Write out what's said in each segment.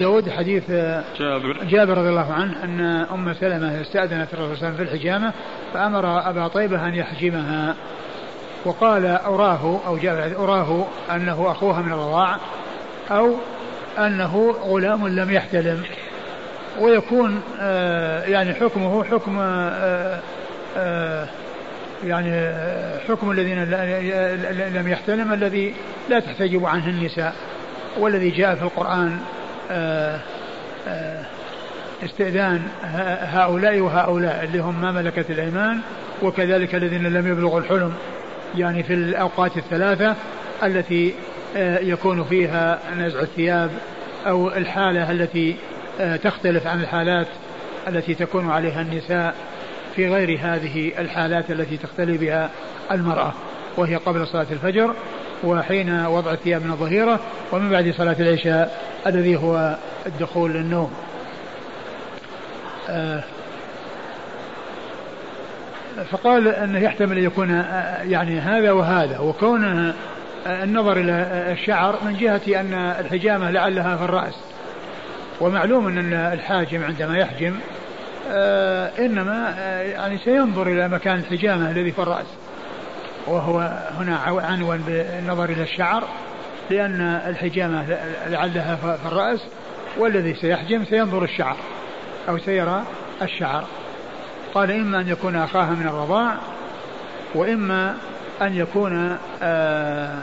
داود حديث جابر. جابر رضي الله عنه أن أم سلمة استأذنت الرسول صلى الله عليه وسلم في الحجامة فأمر أبا طيبة أن يحجمها. وقال أراه أو جابر أراه أنه أخوها من الرضاع أو أنه غلام لم يحتلم. ويكون آه يعني حكمه حكم آه آه يعني حكم الذين لم يحتلم الذي لا تحتجب عنه النساء. والذي جاء في القرآن آه، آه، استئذان هؤلاء وهؤلاء اللي هم ما ملكت الأيمان وكذلك الذين لم يبلغوا الحلم يعني في الأوقات الثلاثة التي آه، يكون فيها نزع الثياب أو الحالة التي تختلف عن الحالات التي تكون عليها النساء في غير هذه الحالات التي تختلف بها المرأة. وهي قبل صلاة الفجر وحين وضع الثياب من الظهيرة ومن بعد صلاة العشاء الذي هو الدخول للنوم. آه، فقال أنه يحتمل أن يكون آه، يعني هذا وهذا وكون آه، النظر إلى الشعر من جهة أن الحجامة لعلها في الرأس. ومعلوم أن الحاجم عندما يحجم إنما يعني سينظر إلى مكان الحجامة الذي في الرأس. وهو هنا عنوان بالنظر إلى الشعر لأن الحجامة لعلها في الرأس والذي سيحجم سينظر الشعر أو سيرى الشعر. قال إما أن يكون أخاها من الرضاع وإما أن يكون آه،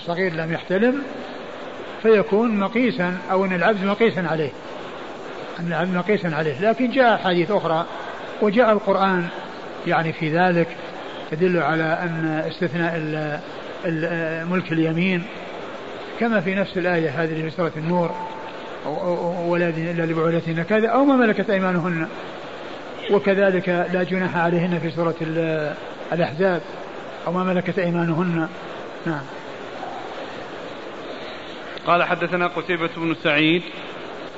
صغير لم يحتلم فيكون مقيسا أو أن العبد مقيسا عليه. أن العبد مقيسا عليه. لكن جاء أحاديث أخرى وجاء القرآن يعني في ذلك تدل على أن استثناء ملك اليمين كما في نفس الآية هذه في سورة النور ولا إلا لبعولتهن كذا أو ما ملكت أيمانهن. وكذلك لا جناح عليهن في سورة الأحزاب أو ما ملكت أيمانهن. نعم. قال حدثنا قتيبة بن سعيد.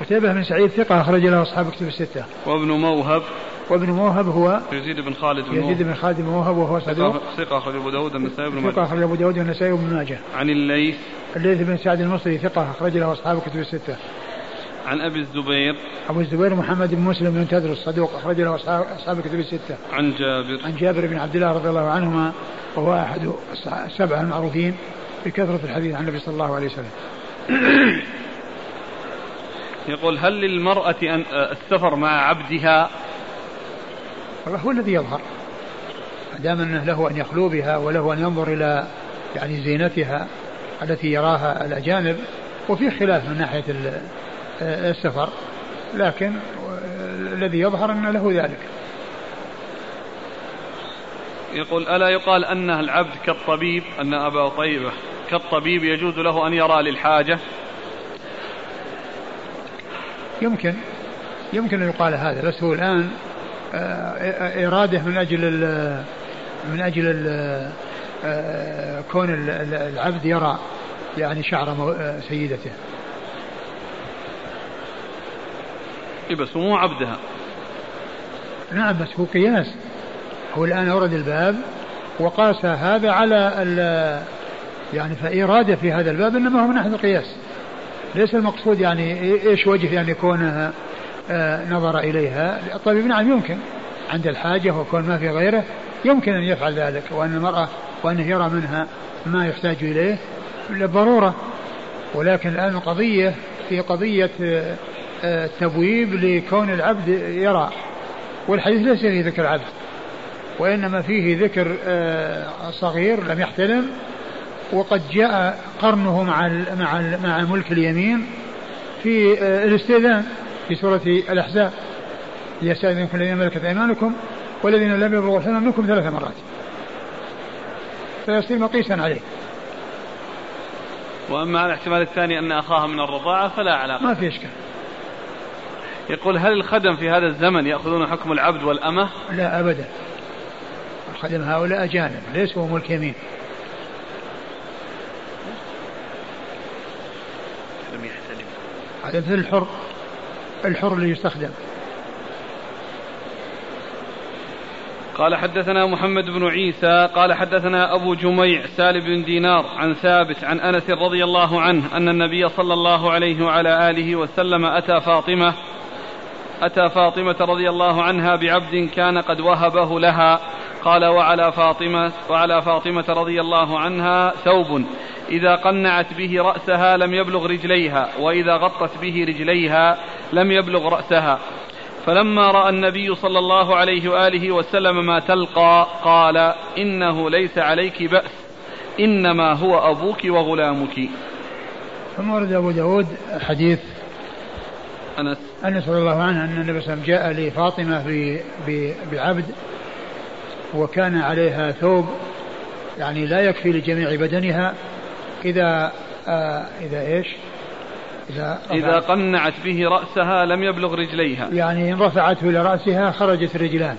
قتيبة بن سعيد ثقة أخرج له أصحاب كتب الستة. وابن موهب. وابن موهب هو يزيد بن خالد بن يزيد بن خالد بن موهب وهو صدوق. ثقة أخرج أبو داود والنسائي بن ماجه. ثقة أخرج أبو داود والنسائي بن ماجه. عن الليث. الليث بن سعد المصري ثقة أخرج له أصحاب كتب الستة. عن أبي الزبير. أبو الزبير محمد بن مسلم بن تدرس الصدوق أخرج له أصحاب كتب الستة. عن جابر. عن جابر بن عبد الله رضي الله عنهما وهو أحد السبعة المعروفين بكثرة الحديث عن النبي صلى الله عليه وسلم. يقول هل للمرأة أن السفر مع عبدها والله هو الذي يظهر. ما دام أنه له أن يخلو بها وله أن ينظر إلى يعني زينتها التي يراها الأجانب وفي خلاف من ناحية السفر لكن الذي يظهر أن له ذلك. يقول ألا يقال أن العبد كالطبيب أن أبا طيبة كالطبيب يجوز له أن يرى للحاجة؟ يمكن يمكن أن يقال هذا بس هو الآن آه، إرادة من أجل ال من أجل آه، كون العبد يرى يعني شعر آه، سيدته. إيه بس مو عبدها. نعم بس هو قياس. هو الآن أورد الباب وقاس هذا على ال يعني فإرادة في هذا الباب إنما هو من ناحية القياس. ليس المقصود يعني إيش وجه يعني كونها آه، نظر إليها. الطبيب نعم يمكن. عند الحاجة وكون ما في غيره يمكن أن يفعل ذلك وأن المرأة وأنه يرى منها ما يحتاج إليه. للضرورة ولكن الآن القضية في قضية التبويب آه، لكون العبد يرى. والحديث ليس فيه ذكر عبد وإنما فيه ذكر آه، صغير لم يحتلم وقد جاء قرنه مع مع مع ملك اليمين في الاستئذان. في سورة الأحزاب. يستأذنكم الذين ملكت أيمانكم والذين لم يبلغوا الحلم منكم ثلاث مرات. فيصير مقيسا عليه. وأما الاحتمال الثاني أن أخاها من الرضاعة فلا علاقة ما في إشكال. يقول هل الخدم في هذا الزمن يأخذون حكم العبد والأمة؟ لا أبدا. الخدم هؤلاء أجانب ليسوا ملك يمين هذا مثل الحر. الحر اللي يستخدم. قال حدثنا محمد بن عيسى قال حدثنا أبو جميع سالم بن دينار عن ثابت عن أنس رضي الله عنه أن النبي صلى الله عليه وعلى آله وسلم أتى فاطمة أتى فاطمة رضي الله عنها بعبد كان قد وهبه لها. قال وعلى فاطمة وعلى فاطمة رضي الله عنها ثوب. إذا قنعت به رأسها لم يبلغ رجليها وإذا غطت به رجليها لم يبلغ رأسها. فلما رأى النبي صلى الله عليه وآله وسلم ما تلقى قال إنه ليس عليك بأس إنما هو أبوك وغلامك. ثم ورد أبو داود حديث أنس. أنس رضي الله عنه أن النبي صلى الله عليه وسلم جاء لفاطمة بعبد وكان عليها ثوب يعني لا يكفي لجميع بدنها إذا آه إذا إيش؟ إذا, إذا قنعت به رأسها لم يبلغ رجليها. يعني إن رفعته إلى رأسها خرجت الرجلان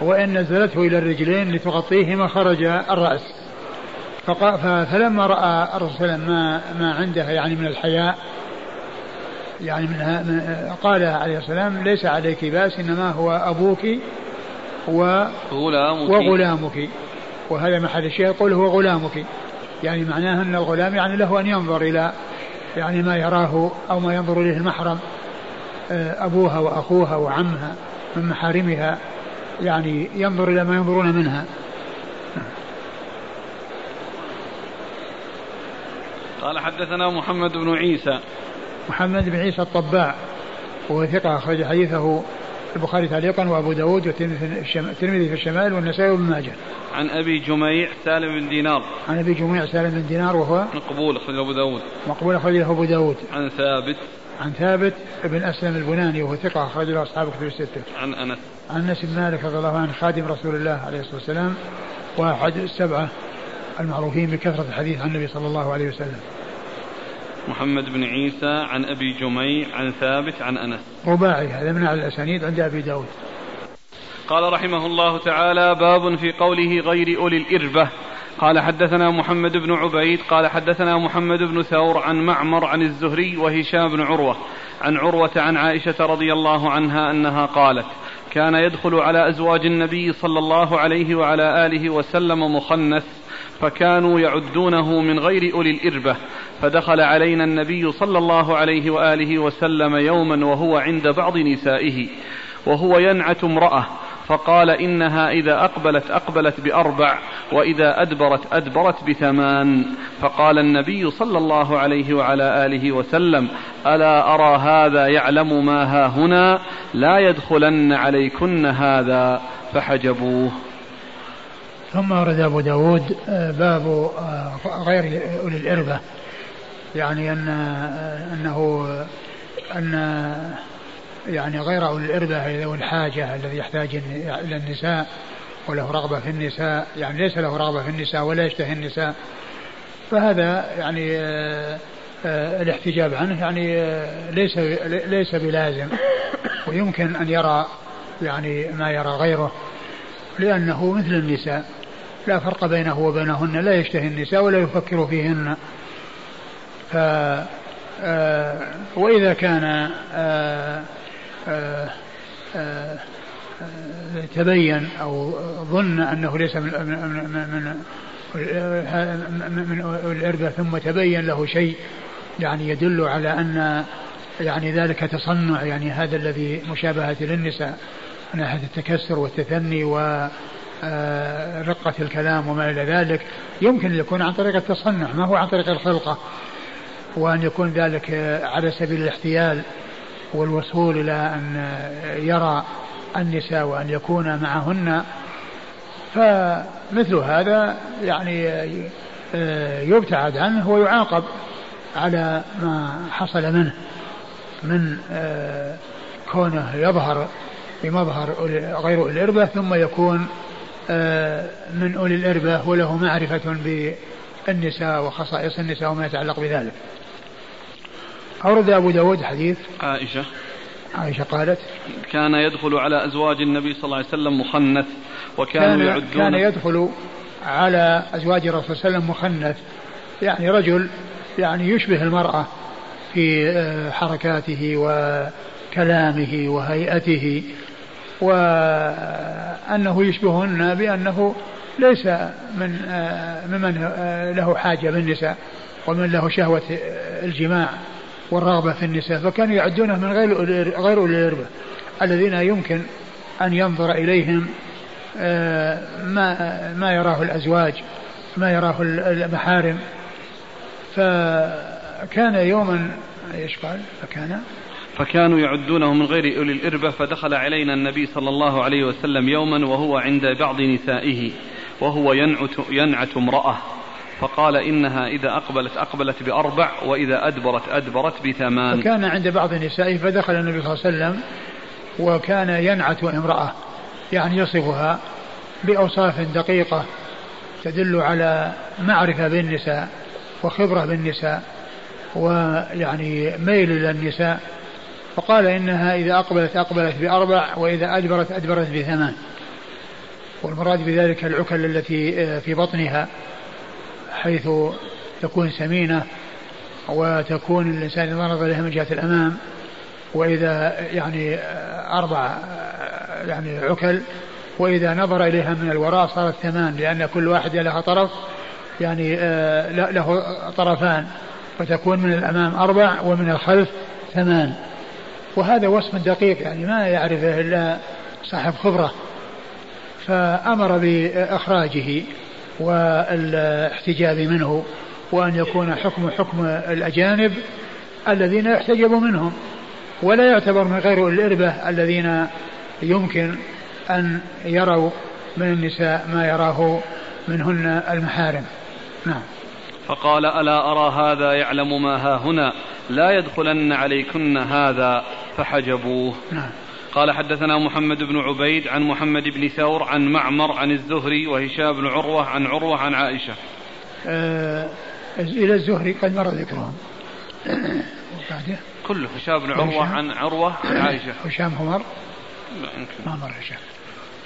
وإن نزلته إلى الرجلين لتغطيهما خرج الرأس. فلما رأى الرسول ما, ما عنده يعني من الحياء يعني منها من قال عليه السلام ليس عليك بأس إنما هو أبوك وغلامك وغلامك. وهذا محل الشيء يقول هو غلامك. يعني معناه أن الغلام يعني له أن ينظر إلى يعني ما يراه أو ما ينظر إليه المحرم آه، أبوها وأخوها وعمها من محارمها يعني ينظر إلى ما ينظرون منها. قال حدثنا محمد بن عيسى. محمد بن عيسى الطباع وهو ثقة أخرج حديثه البخاري تعليقا وأبو داود والترمذي في الشمال والنسائي وابن ماجه. عن أبي جميع سالم بن دينار. عن أبي جميع سالم بن دينار وهو مقبول اخرج أبو داود. مقبول اخرج له أبو داود. عن ثابت. عن ثابت بن أسلم البناني وهو ثقة اخرج له أصحاب كتب الستة. عن أنس. عن أنس بن مالك رضي الله عنه خادم رسول الله عليه الصلاة والسلام وأحد السبعة المعروفين بكثرة الحديث عن النبي صلى الله عليه وسلم. محمد بن عيسى عن أبي جميع عن ثابت عن أنس. رباعي هذا من الأسانيد عند أبي داود. قال رحمه الله تعالى باب في قوله غير أولي الإربة. قال حدثنا محمد بن عبيد قال حدثنا محمد بن ثور عن معمر عن الزهري وهشام بن عروة. عن عروة عن عائشة رضي الله عنها أنها قالت كان يدخل على أزواج النبي صلى الله عليه وعلى آله وسلم مخنث. فكانوا يعدونه من غير أولي الإربة فدخل علينا النبي صلى الله عليه وآله وسلم يوما وهو عند بعض نسائه وهو ينعت امرأة فقال إنها إذا أقبلت أقبلت بأربع وإذا أدبرت أدبرت بثمان. فقال النبي صلى الله عليه وعلى آله وسلم ألا أرى هذا يعلم ما ها هنا؟ لا يدخلن عليكن هذا فحجبوه. ثم ورد أبو داود آه، باب آه، غير أولي الإربة. يعني أن آه، أنه أن يعني غير أولي الإربة ذوي الحاجة الذي يحتاج إلى النساء وله رغبة في النساء. يعني ليس له رغبة في النساء ولا يشتهي النساء. فهذا يعني الاحتجاب عنه يعني ليس ليس بلازم. ويمكن أن يرى يعني ما يرى غيره لأنه مثل النساء. لا فرق بينه وبينهن لا يشتهي النساء ولا يفكر فيهن. ف آه، وإذا كان آه، آه، تبين أو ظن أنه ليس من من من, الإربة ثم تبين له شيء يعني يدل على أن يعني ذلك تصنع يعني هذا الذي مشابهة للنساء من ناحية التكسر والتثني و رقة الكلام وما إلى ذلك يمكن أن يكون عن طريق التصنع ما هو عن طريق الخلقة. وأن يكون ذلك على سبيل الاحتيال والوصول إلى أن يرى النساء وأن يكون معهن. فمثل هذا يعني آه، يبتعد عنه ويعاقب على ما حصل منه من آه، كونه يظهر بمظهر غير الإربة ثم يكون آه، من أولي الإربة وله معرفة بالنساء وخصائص النساء وما يتعلق بذلك. أورد أبو داود حديث. عائشة. عائشة قالت كان يدخل على أزواج النبي صلى الله عليه وسلم مخنث وكانوا كان يعدون. كان يدخل على أزواج الرسول صلى الله عليه وسلم مخنث. يعني رجل يعني يشبه المرأة في آه، حركاته وكلامه وهيئته. وأنه يشبههن بأنه ليس من ممن له حاجة بالنساء ومن له شهوة الجماع والرغبة في النساء فكانوا يعدونه من غير غير أولي الإربة الذين يمكن أن ينظر إليهم ما ما يراه الأزواج ما يراه المحارم. فكان يوما إيش قال؟ فكان فكانوا يعدونه من غير أولي الإربة فدخل علينا النبي صلى الله عليه وسلم يوما وهو عند بعض نسائه وهو ينعت, ينعت امرأة. فقال إنها إذا أقبلت أقبلت بأربع وإذا أدبرت أدبرت بثمان. فكان عند بعض نسائه فدخل النبي صلى الله عليه وسلم وكان ينعت امرأة يعني يصفها بأوصاف دقيقة تدل على معرفة بالنساء وخبرة بالنساء ويعني ميل إلى النساء فقال إنها إذا أقبلت أقبلت بأربع وإذا أدبرت أدبرت بثمان. والمراد بذلك العكل التي آه، في بطنها حيث تكون سمينة وتكون الإنسان إذا نظر إليها من جهة الأمام وإذا يعني آه، أربع آه، يعني عكل وإذا نظر إليها من الوراء صارت ثمان لأن كل واحد لها طرف يعني له طرفان فتكون من الأمام أربع ومن الخلف ثمان. وهذا وصف دقيق يعني ما يعرفه إلا صاحب خبرة. فأمر بإخراجه والاحتجاب منه وأن يكون حكم حكم الأجانب الذين يحتجب منهم ولا يعتبر من غير الإربة الذين يمكن أن يروا من النساء ما يراه منهن المحارم. نعم. فقال ألا أرى هذا يعلم ما ها هنا؟ لا يدخلن عليكن هذا. فحجبوه. نعم. قال حدثنا محمد بن عبيد عن محمد بن ثور عن معمر عن الزهري وهشام بن عروة عن عروة عن عائشة. آه إلى الزهري قد مر ذكرهم. كله هشام بن عروة عن عروة عن عائشة. هشام عمر. ما مر هشام.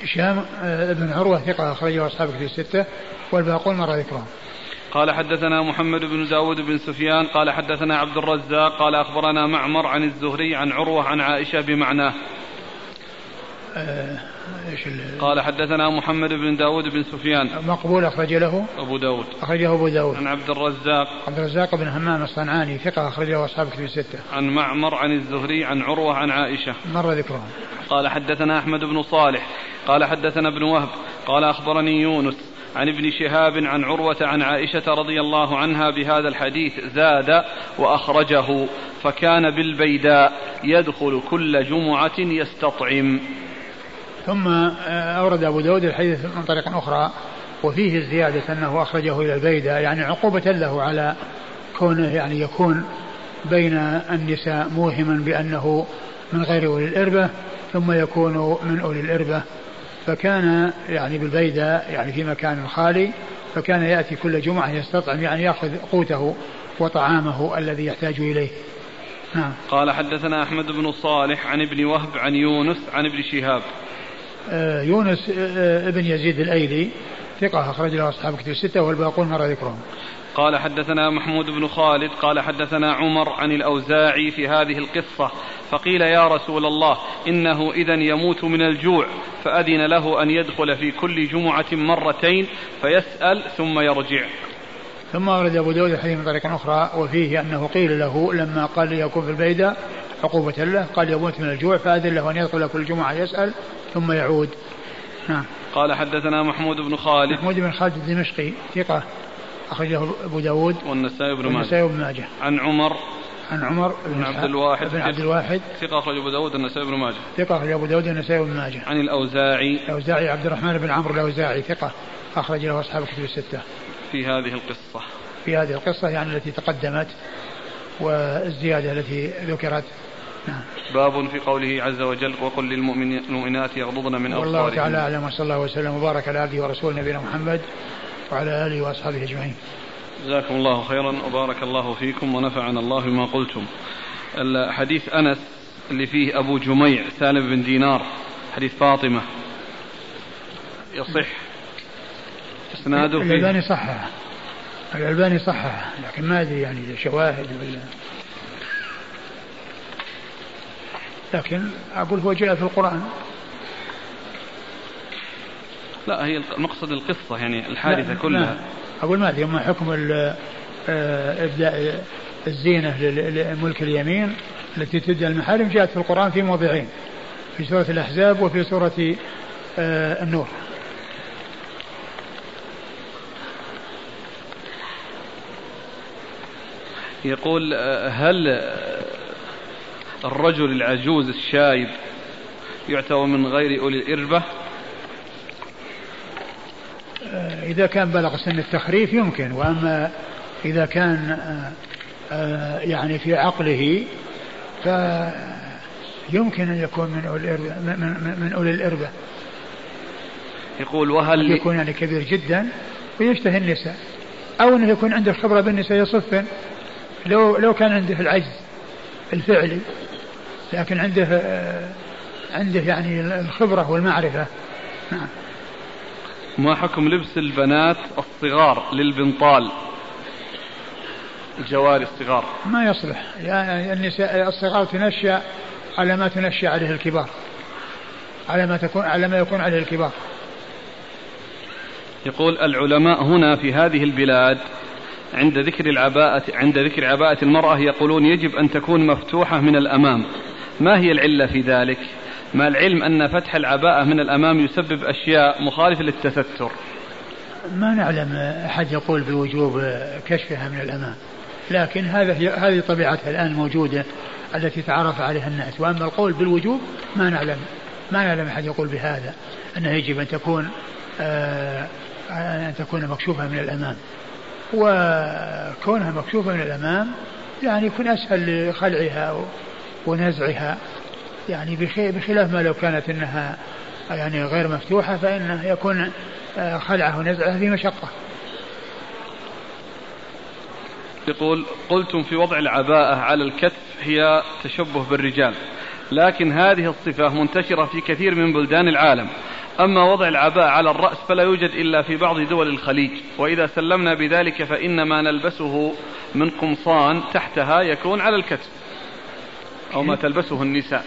هشام آه، بن عروة ثقة أخرجه أصحابك في الستة والباقون مر ذكرهم. قال حدثنا محمد بن داود بن سفيان قال حدثنا عبد الرزاق قال أخبرنا معمر عن الزهري عن عروة عن عائشة بمعناه. آه قال حدثنا محمد بن داود بن سفيان. مقبول أخرج له؟ أبو داود. أخرجه أبو داود. عن عبد الرزاق. عبد الرزاق بن همام الصنعاني ثقة أخرجه أصحاب كتب الستة. عن معمر عن الزهري عن عروة عن عائشة. مر ذكرهم. قال حدثنا أحمد بن صالح قال حدثنا ابن وهب قال أخبرني يونس. عن ابن شهاب عن عروة عن عائشة رضي الله عنها بهذا الحديث زاد وأخرجه فكان بالبيداء يدخل كل جمعة يستطعم. ثم أورد أبو داود الحديث من طريق أخرى وفيه الزيادة أنه أخرجه إلى البيداء يعني عقوبة له على كونه يعني يكون بين النساء موهما بأنه من غير أولي الإربة ثم يكون من أولي الإربة. فكان يعني بالبيداء يعني في مكان خالي فكان يأتي كل جمعة يستطعم يعني يأخذ قوته وطعامه الذي يحتاج إليه. نعم. قال حدثنا أحمد بن صالح عن ابن وهب عن يونس عن ابن شهاب. آه يونس آه ابن يزيد الأيلي ثقة أخرج له أصحاب كتب الستة والباقون مر ذكرهم. قال حدثنا محمود بن خالد قال حدثنا عمر عن الأوزاعي في هذه القصة فقيل يا رسول الله إنه إذا يموت من الجوع فأذن له أن يدخل في كل جمعة مرتين فيسأل ثم يرجع. ثم ورد أبو داود الحديث من طريق أخرى وفيه أنه قيل له لما قال يكون في البيدة عقوبة له قال يموت من الجوع فأذن له أن يدخل كل جمعة يسأل ثم يعود. نعم. قال حدثنا محمود بن خالد. محمود بن خالد الدمشقي ثقة. أخرجه أبو داود والنسائي بن ماجه. والنسائي بن ماجه. عن عمر. عن عمر بن عبد الواحد. بن عبد الواحد. ثقة أخرج أبو داود والنسائي بن ماجه. ثقة أخرج أبو داود والنسائي بن ماجه. عن الأوزاعي. الأوزاعي عبد الرحمن بن عمرو الأوزاعي. ثقة أخرج له أصحاب الكتب الستة. في هذه القصة. في هذه القصة يعني التي تقدمت والزيادة التي ذكرت. نعم. باب في قوله عز وجل وقل للمؤمنات يغضضن من أبصارهن والله تعالى أعلم وصلى الله وسلم وبارك على عبده ورسوله نبينا محمد وعلى آله وأصحابه أجمعين. جزاكم الله خيرا وبارك الله فيكم ونفعنا الله بما قلتم. الحديث أنس اللي فيه أبو جميع سالم بن دينار حديث فاطمة. يصح. إسناده الألباني صححه الألباني صححه لكن ما أدري يعني شواهد ولا لكن أقول هو جاء في القرآن. لا هي مقصد القصة يعني الحادثة لا كلها. لا. أقول ما أدري ما حكم آه، إبداء الزينة لملك اليمين التي تبدأ المحارم جاءت في القرآن في موضعين في سورة الأحزاب وفي سورة آه، النور. يقول هل الرجل العجوز الشايب يعتبر من غير أولي الإربة؟ إذا كان بلغ سن التخريف يمكن وأما إذا كان آه، يعني في عقله فيمكن أن يكون من أولي الإربة من أولي الإربة. يقول وهل يكون يعني كبير جدا ويشتهي النساء أو أنه يكون عنده خبرة بالنساء يصف لو لو كان عنده العجز الفعلي لكن عنده عنده يعني الخبرة والمعرفة. نعم. ما حكم لبس البنات الصغار للبنطال؟ الجواري الصغار. ما يصلح. يعني النساء الصغار تنشأ على ما تنشأ عليه الكبار. على ما تكون على ما يكون عليه الكبار. يقول العلماء هنا في هذه البلاد عند ذكر العباءة عند ذكر عباءة المرأة يقولون يجب أن تكون مفتوحة من الأمام. ما هي العلة في ذلك؟ مع العلم أن فتح العباءة من الأمام يسبب أشياء مخالفة للتستر. ما نعلم أحد يقول بوجوب كشفها من الأمام لكن هذا هذه طبيعتها الآن موجودة التي تعرف عليها الناس. وأما القول بالوجوب ما نعلم ما نعلم أحد يقول بهذا أنه يجب أن تكون آه أن تكون مكشوفة من الأمام. وكونها مكشوفة من الأمام يعني يكون أسهل لخلعها ونزعها. يعني بخلاف ما لو كانت إنها يعني غير مفتوحة فإنه يكون آه، خلعه ونزعه في مشقة. يقول قلتم في وضع العباءة على الكتف هي تشبه بالرجال لكن هذه الصفة منتشرة في كثير من بلدان العالم. أما وضع العباءة على الرأس فلا يوجد إلا في بعض دول الخليج. وإذا سلمنا بذلك فإن ما نلبسه من قمصان تحتها يكون على الكتف أو ما تلبسه النساء.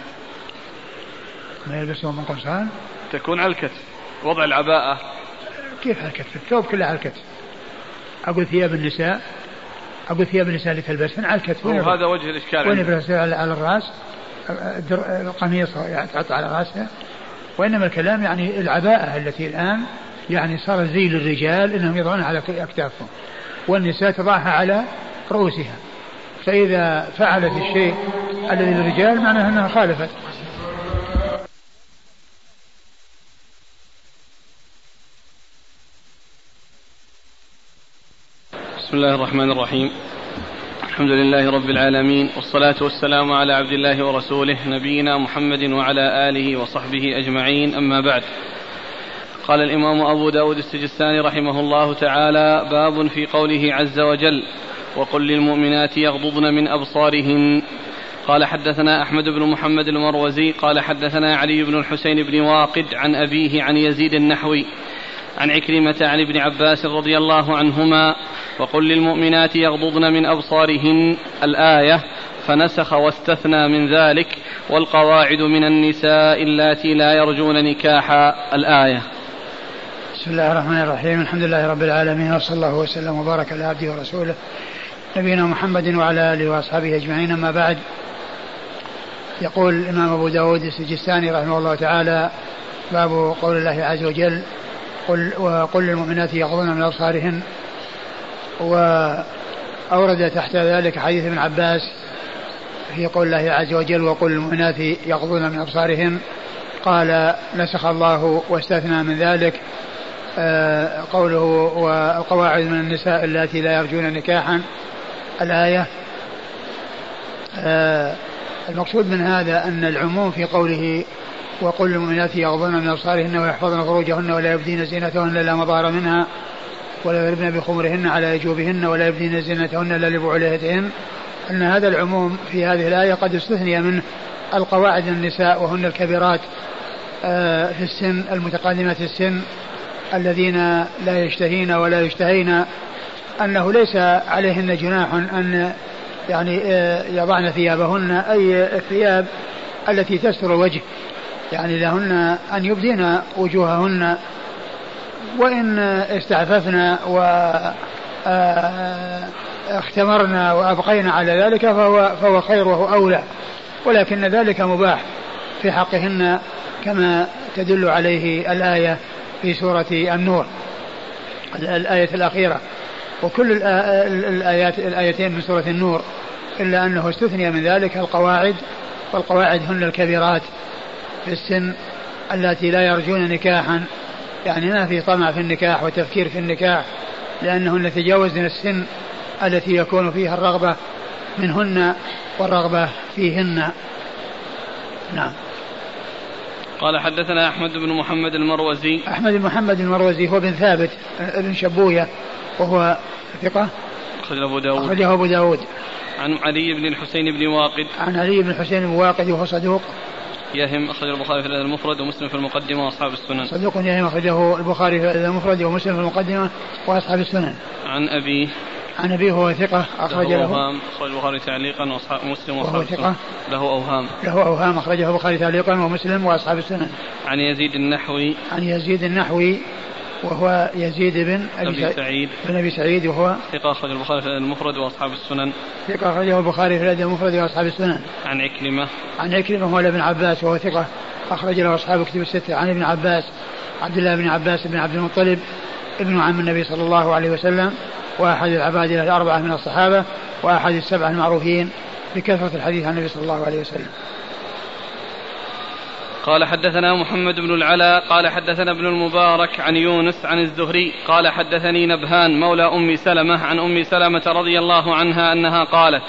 ما يلبسه من قمصان؟ تكون على الكتف. وضع العباءة. كيف على الكتف؟ الثوب كله على الكتف. أقول ثياب النساء. أقول ثياب النساء اللي تلبسهن على الكتف. وهذا وجه الإشكال وين على الرأس. القميص تحط على رأسها وإنما الكلام يعني العباءة التي الآن يعني صار زي للرجال إنهم يضعونها على أكتافهم. والنساء تضعها على رؤوسها. فإذا فعلت الشيء الذي للرجال معناه أنها خالفت. بسم الله الرحمن الرحيم. الحمد لله رب العالمين والصلاة والسلام على عبد الله ورسوله نبينا محمد وعلى آله وصحبه أجمعين أما بعد. قال الإمام أبو داود السجستاني رحمه الله تعالى باب في قوله عز وجل وقل للمؤمنات يغضضن من أبصارهن. قال حدثنا أحمد بن محمد المروزي قال حدثنا علي بن الحسين بن واقد عن أبيه عن يزيد النحوي. عن عكرمة عن ابن عباس رضي الله عنهما وقل للمؤمنات يغضضن من أبصارهن الآية فنسخ واستثنى من ذلك والقواعد من النساء اللاتي لا يرجون نكاحا الآية. بسم الله الرحمن الرحيم. الحمد لله رب العالمين وصلى الله وسلم وبارك على عبده ورسوله نبينا محمد وعلى آله وأصحابه أجمعين. أما بعد يقول الإمام أبو داود السجستاني رحمه الله تعالى باب قول الله عز وجل قل وقل للمؤمنات يغضن من أبصارهن وأورد تحت ذلك حديث ابن عباس في قول الله عز وجل وقل للمؤمنات يغضن من أبصارهن قال نسخ الله واستثنى من ذلك آه، قوله والقواعد من النساء اللاتي لا يرجون نكاحا الآية آه، المقصود من هذا أن العموم في قوله وقل للمؤمنات يغضن من أبصارهن ويحفظن فروجهن ولا يبدين زينتهن إلا ما ظهر منها ولا يضربن بخمرهن على جوبهن ولا يبدين زينتهن إلا لبعولتهن أن هذا العموم في هذه الآية قد استثني منه القواعد النساء وهن الكبيرات آه، في السن المتقدمة السن الذين لا يشتهين ولا يشتهين. أنه ليس عليهن جناح أن يعني آه، يضعن ثيابهن أي الثياب التي تستر الوجه. يعني لهن أن يبدين وجوههن وإن استعففنا و اختمرنا وأبقينا على ذلك فهو, فهو خير وهو أولى. ولكن ذلك مباح في حقهن كما تدل عليه الآية في سورة النور. الآية الأخيرة. وكل الآيات الآيتين من سورة النور إلا أنه استثني من ذلك القواعد والقواعد هن الكبيرات. في السن التي لا يرجون نكاحا. يعني ما في طمع في النكاح وتفكير في النكاح لأنهن تجاوزن السن التي يكون فيها الرغبة منهن والرغبة فيهن. نعم. قال حدثنا أحمد بن محمد المروزي. أحمد بن محمد المروزي هو بن ثابت بن شبوية وهو ثقة. أخرجه أبو داود. أخرجه أبو داود. عن علي بن الحسين بن واقد. عن علي بن الحسين بن واقد وهو صدوق. يهم أخرج البخاري في الأدب المفرد ومسلم في المقدمة وأصحاب السنن. صدوق يهم أخرجه البخاري في الأدب المفرد ومسلم في المقدمة وأصحاب السنن. عن أبيه عن أبيه هو ثقة أخرج له أوهام أخرج البخاري تعليقا وأصحاب مسلم وأصحاب السنن. له أوهام. له أوهام أخرجه البخاري تعليقا ومسلم وأصحاب السنن. عن يزيد النحوي. عن يزيد النحوي. وهو يزيد بن أبي سعيد بن أبي سعيد وهو ثقة أخرج البخاري في المفرد وأصحاب السنن. ثقة أخرجه البخاري في الأدب المفرد وأصحاب السنن. عن عكرمة. عن عكرمة هو ابن عباس وهو ثقة أخرج له أصحاب كتب الستة. عن ابن عباس عبد الله بن عباس بن عبد المطلب ابن عم النبي صلى الله عليه وسلم وأحد العباد الأربعة من الصحابة وأحد السبعة المعروفين بكثرة الحديث عن النبي صلى الله عليه وسلم. قال حدثنا محمد بن العلاء قال حدثنا ابن المبارك عن يونس عن الزهري قال حدثني نبهان مولى أم سلمة عن أم سلمة رضي الله عنها أنها قالت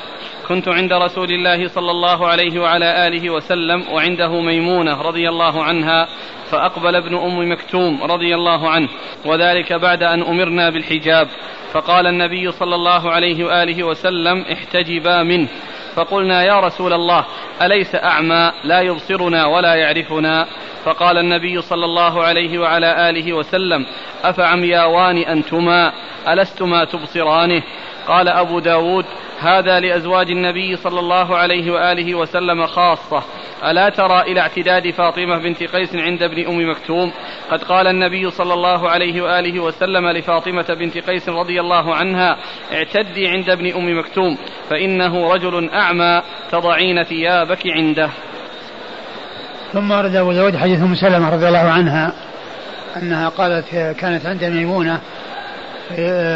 كنت عند رسول الله صلى الله عليه وعلى آله وسلم وعنده ميمونة رضي الله عنها فأقبل ابن أم مكتوم رضي الله عنه وذلك بعد أن أمرنا بالحجاب فقال النبي صلى الله عليه وآله وسلم احتجبا منه. فقلنا يا رسول الله أليس أعمى؟ لا يبصرنا ولا يعرفنا. فقال النبي صلى الله عليه وعلى آله وسلم أفعمياوان أنتما؟ ألستما تبصرانه؟ قال أبو داود هذا لأزواج النبي صلى الله عليه وآله وسلم خاصة. ألا ترى إلى اعتداد فاطمة بنت قيس عند ابن أم مكتوم؟ قد قال النبي صلى الله عليه وآله وسلم لفاطمة بنت قيس رضي الله عنها اعتدي عند ابن أم مكتوم فإنه رجل أعمى تضعين ثيابك عنده. ثم ورد أبو داود حديث أم سلمة رضي الله عنها أنها قالت كانت عند ميمونة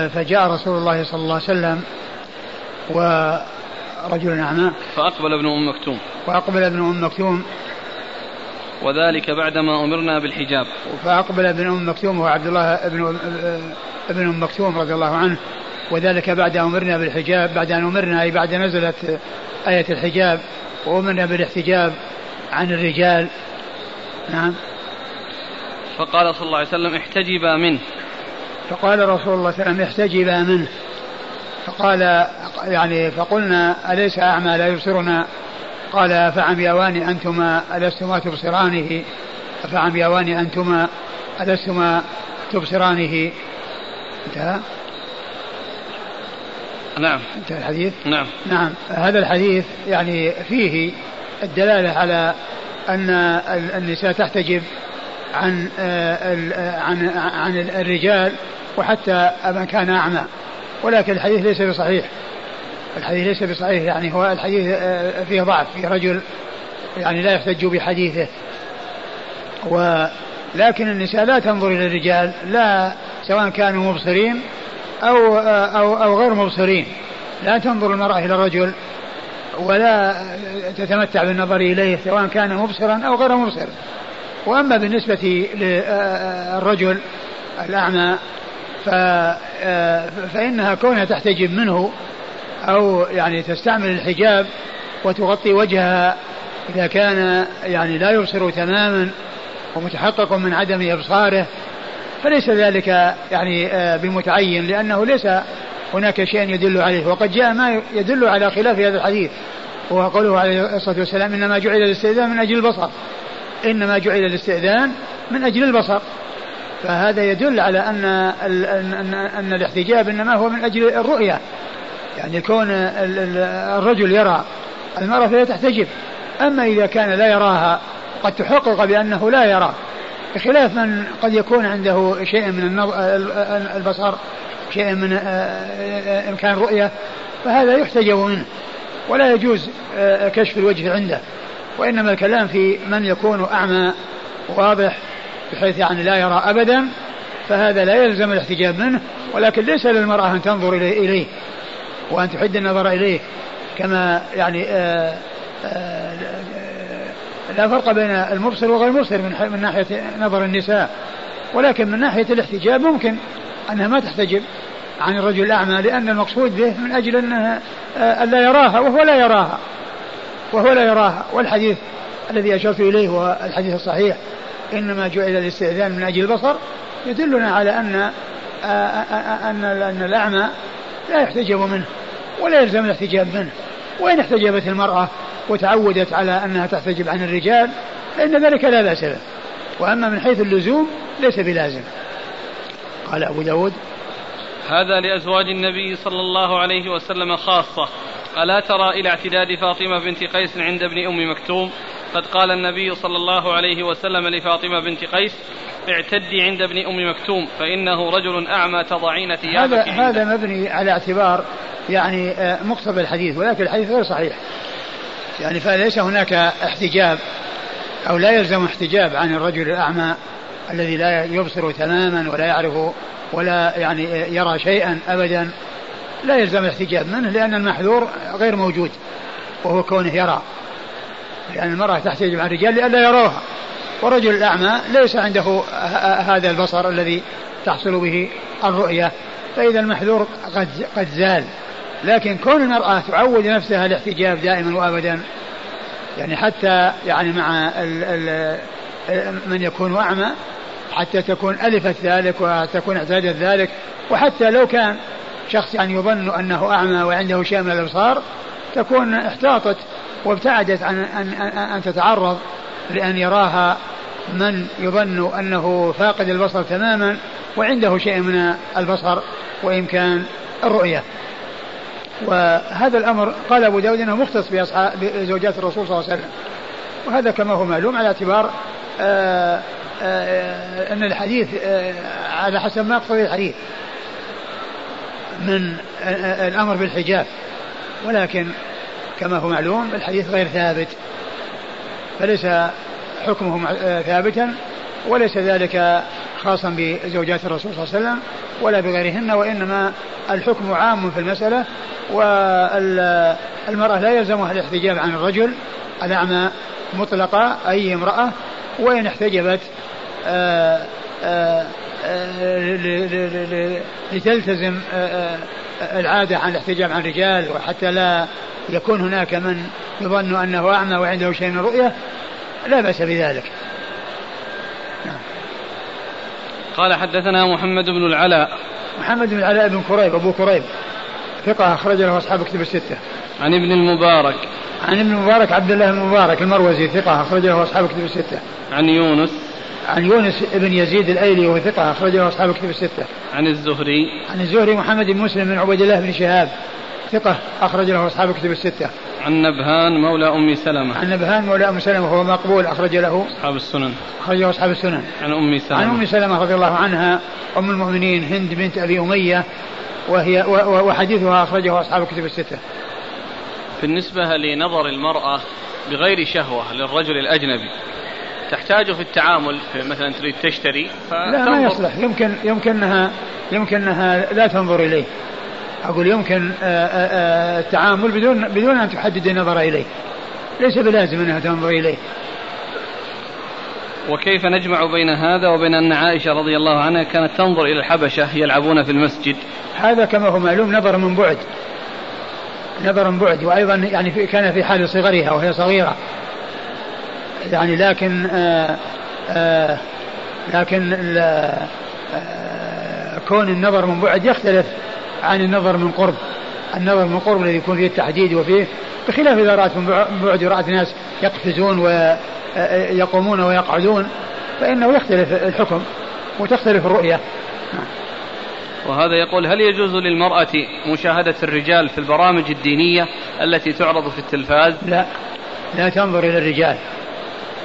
فجاء رسول الله صلى الله عليه وسلم ورجل أعمى. فأقبل ابن أم مكتوم. وأقبل ابن أم مكتوم. وذلك بعدما أمرنا بالحجاب. فأقبل ابن أم مكتوم وهو عبد الله ابن ابن أم مكتوم رضي الله عنه. وذلك بعد أمرنا بالحجاب بعد أن أمرنا أي بعد نزلت آية الحجاب وأمرنا بالاحتجاب عن الرجال. نعم. فقال صلى الله عليه وسلم احتجبا منه. فقال رسول الله صلى الله عليه وسلم احتجبا منه. فقال يعني فقلنا أليس أعمى لا يبصرنا؟ قال فعمياوان أنتما ألستما تبصرانه؟ فعمياوان أنتما ألستما تبصرانه؟ انتهى؟ نعم. انتهى الحديث؟ نعم. نعم. هذا الحديث يعني فيه الدلالة على أن النساء تحتجب عن عن عن الرجال وحتى من كان أعمى. ولكن الحديث ليس بصحيح. الحديث ليس بصحيح يعني هو الحديث آه، فيه ضعف فيه رجل يعني لا يحتج بحديثه. ولكن النساء لا تنظر إلى الرجال لا سواء كانوا مبصرين أو آه، أو أو غير مبصرين. لا تنظر المرأة إلى الرجل ولا تتمتع بالنظر إليه سواء كان مبصرا أو غير مبصر. وأما بالنسبة للرجل الأعمى فإنها كونها تحتجب منه أو يعني تستعمل الحجاب وتغطي وجهها إذا كان يعني لا يبصر تماما ومتحقق من عدم إبصاره فليس ذلك يعني بمتعين لأنه ليس هناك شيء يدل عليه. وقد جاء ما يدل على خلاف هذا الحديث وهو قوله عليه الصلاة والسلام إنما جعل الاستئذان من أجل البصر. إنما جعل الاستئذان من أجل البصر. فهذا يدل على أن أن أن الاحتجاب إنما هو من أجل الرؤية. يعني كون الرجل يرى المرأة فهي تحتجب. أما إذا كان لا يراها قد تحقق بأنه لا يرى. بخلاف من قد يكون عنده شيء من البصر شيء من إمكان الرؤية فهذا يحتجب منه. ولا يجوز كشف الوجه عنده. وإنما الكلام في من يكون أعمى واضح بحيث يعني لا يرى أبدا فهذا لا يلزم الاحتجاب منه ولكن ليس للمرأة أن تنظر إليه وأن تحد النظر إليه. كما يعني آآ آآ لا فرق بين المبصر وغير المبصر من, من ناحية نظر النساء. ولكن من ناحية الاحتجاب ممكن أنها ما تحتجب عن الرجل الأعمى لأن المقصود به من أجل أنها ألا يراها وهو لا يراها وهو لا يراها. والحديث الذي أشرت إليه هو الحديث الصحيح. إنما جعل الاستئذان من أجل البصر يدلنا على أن أن أن الأعمى لا يحتجب منه ولا يلزم الاحتجاب منه وإن احتجبت المرأة وتعودت على أنها تحتجب عن الرجال فإن ذلك لا بأس به. وأما من حيث اللزوم ليس بلازم. قال أبو داود هذا لأزواج النبي صلى الله عليه وسلم خاصة. ألا ترى إلى اعتداد فاطمة بنت قيس عند ابن أم مكتوم قد قال النبي صلى الله عليه وسلم لفاطمة بنت قيس اعتدي عند ابن أم مكتوم فإنه رجل أعمى تضعين ثيابك هذا هذا مبني على اعتبار يعني آه، مقتضى الحديث ولكن الحديث غير صحيح. يعني فليس هناك احتجاب أو لا يلزم احتجاب عن الرجل الأعمى الذي لا يبصر تماما ولا يعرف ولا يعني يرى شيئا أبدا. لا يلزم الاحتجاب منه لأن المحذور غير موجود وهو كونه يرى. لأن المرأة تحتجب عن الرجال لئلا يروها. والرجل الأعمى ليس عنده هذا البصر الذي تحصل به الرؤية. فإذا المحذور قد قد زال. لكن كون المرأة تعود نفسها الاحتجاب دائما وأبدا يعني حتى يعني مع ال ال من يكون أعمى حتى تكون ألفت ذلك وتكون اعتادت ذلك. وحتى لو كان شخص يعني يظن أنه أعمى وعنده شيء من الأبصار تكون احتاطت وابتعدت عن أن, أن تتعرض لأن يراها من يظن أنه فاقد البصر تماما وعنده شيء من البصر وإمكان الرؤية. وهذا الأمر قال أبو داود أنه مختص بزوجات الرسول صلى الله عليه وسلم. وهذا كما هو معلوم على اعتبار آآ آآ أن الحديث على حسب ما يقتضي الحديث من الأمر بالحجاب. ولكن كما هو معلوم الحديث غير ثابت فليس حكمه ثابتا وليس ذلك خاصا بزوجات الرسول صلى الله عليه وسلم ولا بغيرهن وإنما الحكم عام في المسألة والمرأة لا يلزمها الاحتجاب عن الرجل الأعمى مطلقة أي امرأة وإن احتجبت آآ آآ لتلتزم العادة عن الاحتجاب عن الرجال وحتى لا يكون هناك من يظن أنه أعمى وعنده شيء من الرؤية لا بأس بذلك. قال حدثنا محمد بن العلاء. محمد بن العلاء بن كريب أبو كريب. ثقة أخرج له أصحاب كتب الستة. عن ابن المبارك. عن ابن المبارك عبد الله المبارك المروزي ثقة أخرج له أصحاب كتب الستة. عن يونس. عن يونس بن يزيد الأيلي وهو ثقة أخرج له أصحاب الكتب الستة. عن الزهري. عن الزهري محمد بن مسلم بن عبيد الله بن شهاب. ثقة أخرج له أصحاب الكتب الستة. عن نبهان مولى أم سلمة. عن نبهان مولى أم سلمة وهو مقبول أخرج له أصحاب السنن. أخرج له أصحاب السنن. عن أم سلمة. عن أم سلمة رضي الله عنها أم المؤمنين هند بنت أبي أمية وهي وحديثها أخرجه أصحاب الكتب الستة. بالنسبة لنظر المرأة بغير شهوة للرجل الأجنبي تحتاج في التعامل في مثلا تريد تشتري لا ما يصلح يمكن يمكنها يمكنها لا تنظر إليه أقول يمكن آه، آه، آه، التعامل بدون بدون أن تحدد النظر إليه. ليس بلازم أنها تنظر إليه. وكيف نجمع بين هذا وبين أن عائشة رضي الله عنها كانت تنظر إلى الحبشة يلعبون في المسجد؟ هذا كما هو معلوم نظر من بعد. نظر من بعد. وأيضا يعني في كان في حال صغرها وهي صغيرة. يعني لكن آآ آآ لكن كون النظر من بعد يختلف. عن النظر من قرب. النظر من قرب الذي يكون فيه التحديد وفيه بخلاف إذا رأت من بعد رأت ناس يقفزون ويقومون ويقعدون فإنه يختلف الحكم وتختلف الرؤية. وهذا يقول هل يجوز للمرأة مشاهدة الرجال في البرامج الدينية التي تعرض في التلفاز؟ لا. لا تنظر إلى الرجال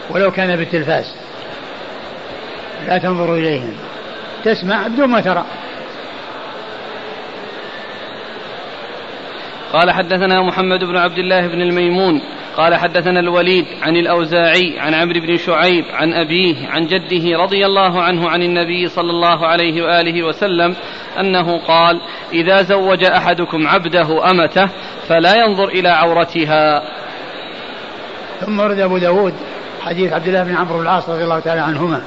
ولو كان بالتلفاز. لا تنظر إليهم. تسمع بدون ما ترى. قال حدثنا محمد بن عبد الله بن الميمون قال حدثنا الوليد عن الأوزاعي عن عمرو بن شعيب عن أبيه عن جده رضي الله عنه عن النبي صلى الله عليه وآله وسلم أنه قال إذا زوج أحدكم عبده أمته فلا ينظر إلى عورتها. ثم ورد أبو داود حديث عبد الله بن عمرو بن العاص رضي الله تعالى عنهما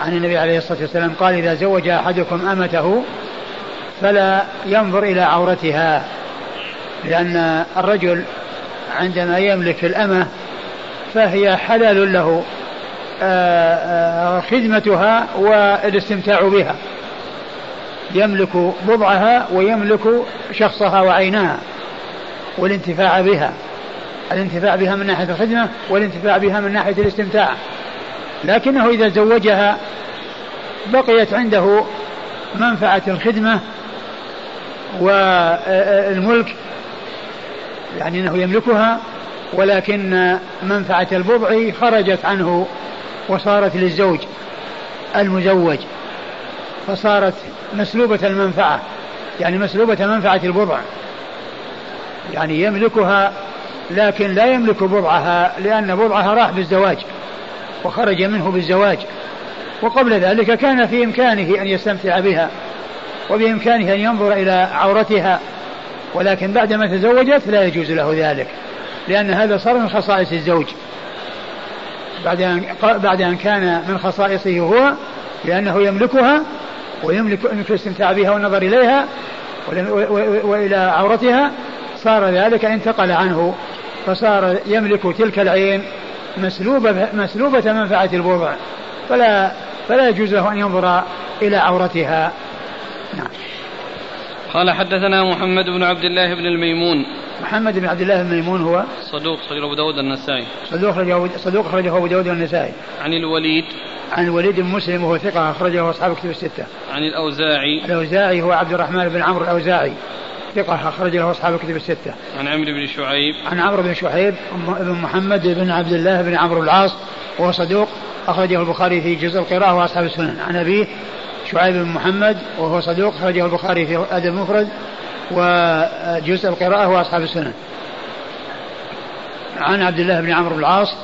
عن النبي عليه الصلاة والسلام قال إذا زوج أحدكم أمته فلا ينظر إلى عورتها. لأن الرجل عندما يملك الأمة فهي حلال له آه، آه، خدمتها والاستمتاع بها. يملك بضعها ويملك شخصها وعينها والانتفاع بها. الانتفاع بها من ناحية الخدمة والانتفاع بها من ناحية الاستمتاع. لكنه إذا زوجها بقيت عنده منفعة الخدمة والملك يعني أنه يملكها ولكن منفعة البضع خرجت عنه وصارت للزوج المزوج فصارت مسلوبة المنفعة يعني مسلوبة منفعة البضع. يعني يملكها لكن لا يملك بضعها لأن بضعها راح بالزواج وخرج منه بالزواج. وقبل ذلك كان في إمكانه أن يستمتع بها وبإمكانه أن ينظر إلى عورتها. ولكن بعدما تزوجت لا يجوز له ذلك لأن هذا صار من خصائص الزوج. بعد أن بعد أن كان من خصائصه هو لأنه يملكها ويملك الاستمتاع بها والنظر إليها وإلى عورتها صار ذلك انتقل عنه. فصار يملك تلك العين مسلوبة مسلوبة منفعة البضع فلا فلا يجوز له أن ينظر إلى عورتها. نعم. قال حدثنا محمد بن عبد الله بن الميمون محمد بن عبد الله الميمون هو صدوق خرجه أبو داود النسائي صدوق صدوق خرجه أبو داود النسائي عن الوليد عن الوليد بن مسلم وهو ثقة أخرجه أصحاب كتب الستة. عن الأوزاعي الأوزاعي هو عبد الرحمن بن عمرو الأوزاعي ثقة أخرج له أصحاب الكتب الستة. عن عمرو بن شعيب. عن عمرو بن شعيب بن محمد بن عبد الله بن عمرو العاص وهو صدوق أخرجه البخاري في جزء القراءة وأصحاب السنن. عن أبيه شعيب بن محمد وهو صدوق أخرجه البخاري في أدب المفرد وجزء القراءة وأصحاب السنن. عن عبد الله بن عمرو العاص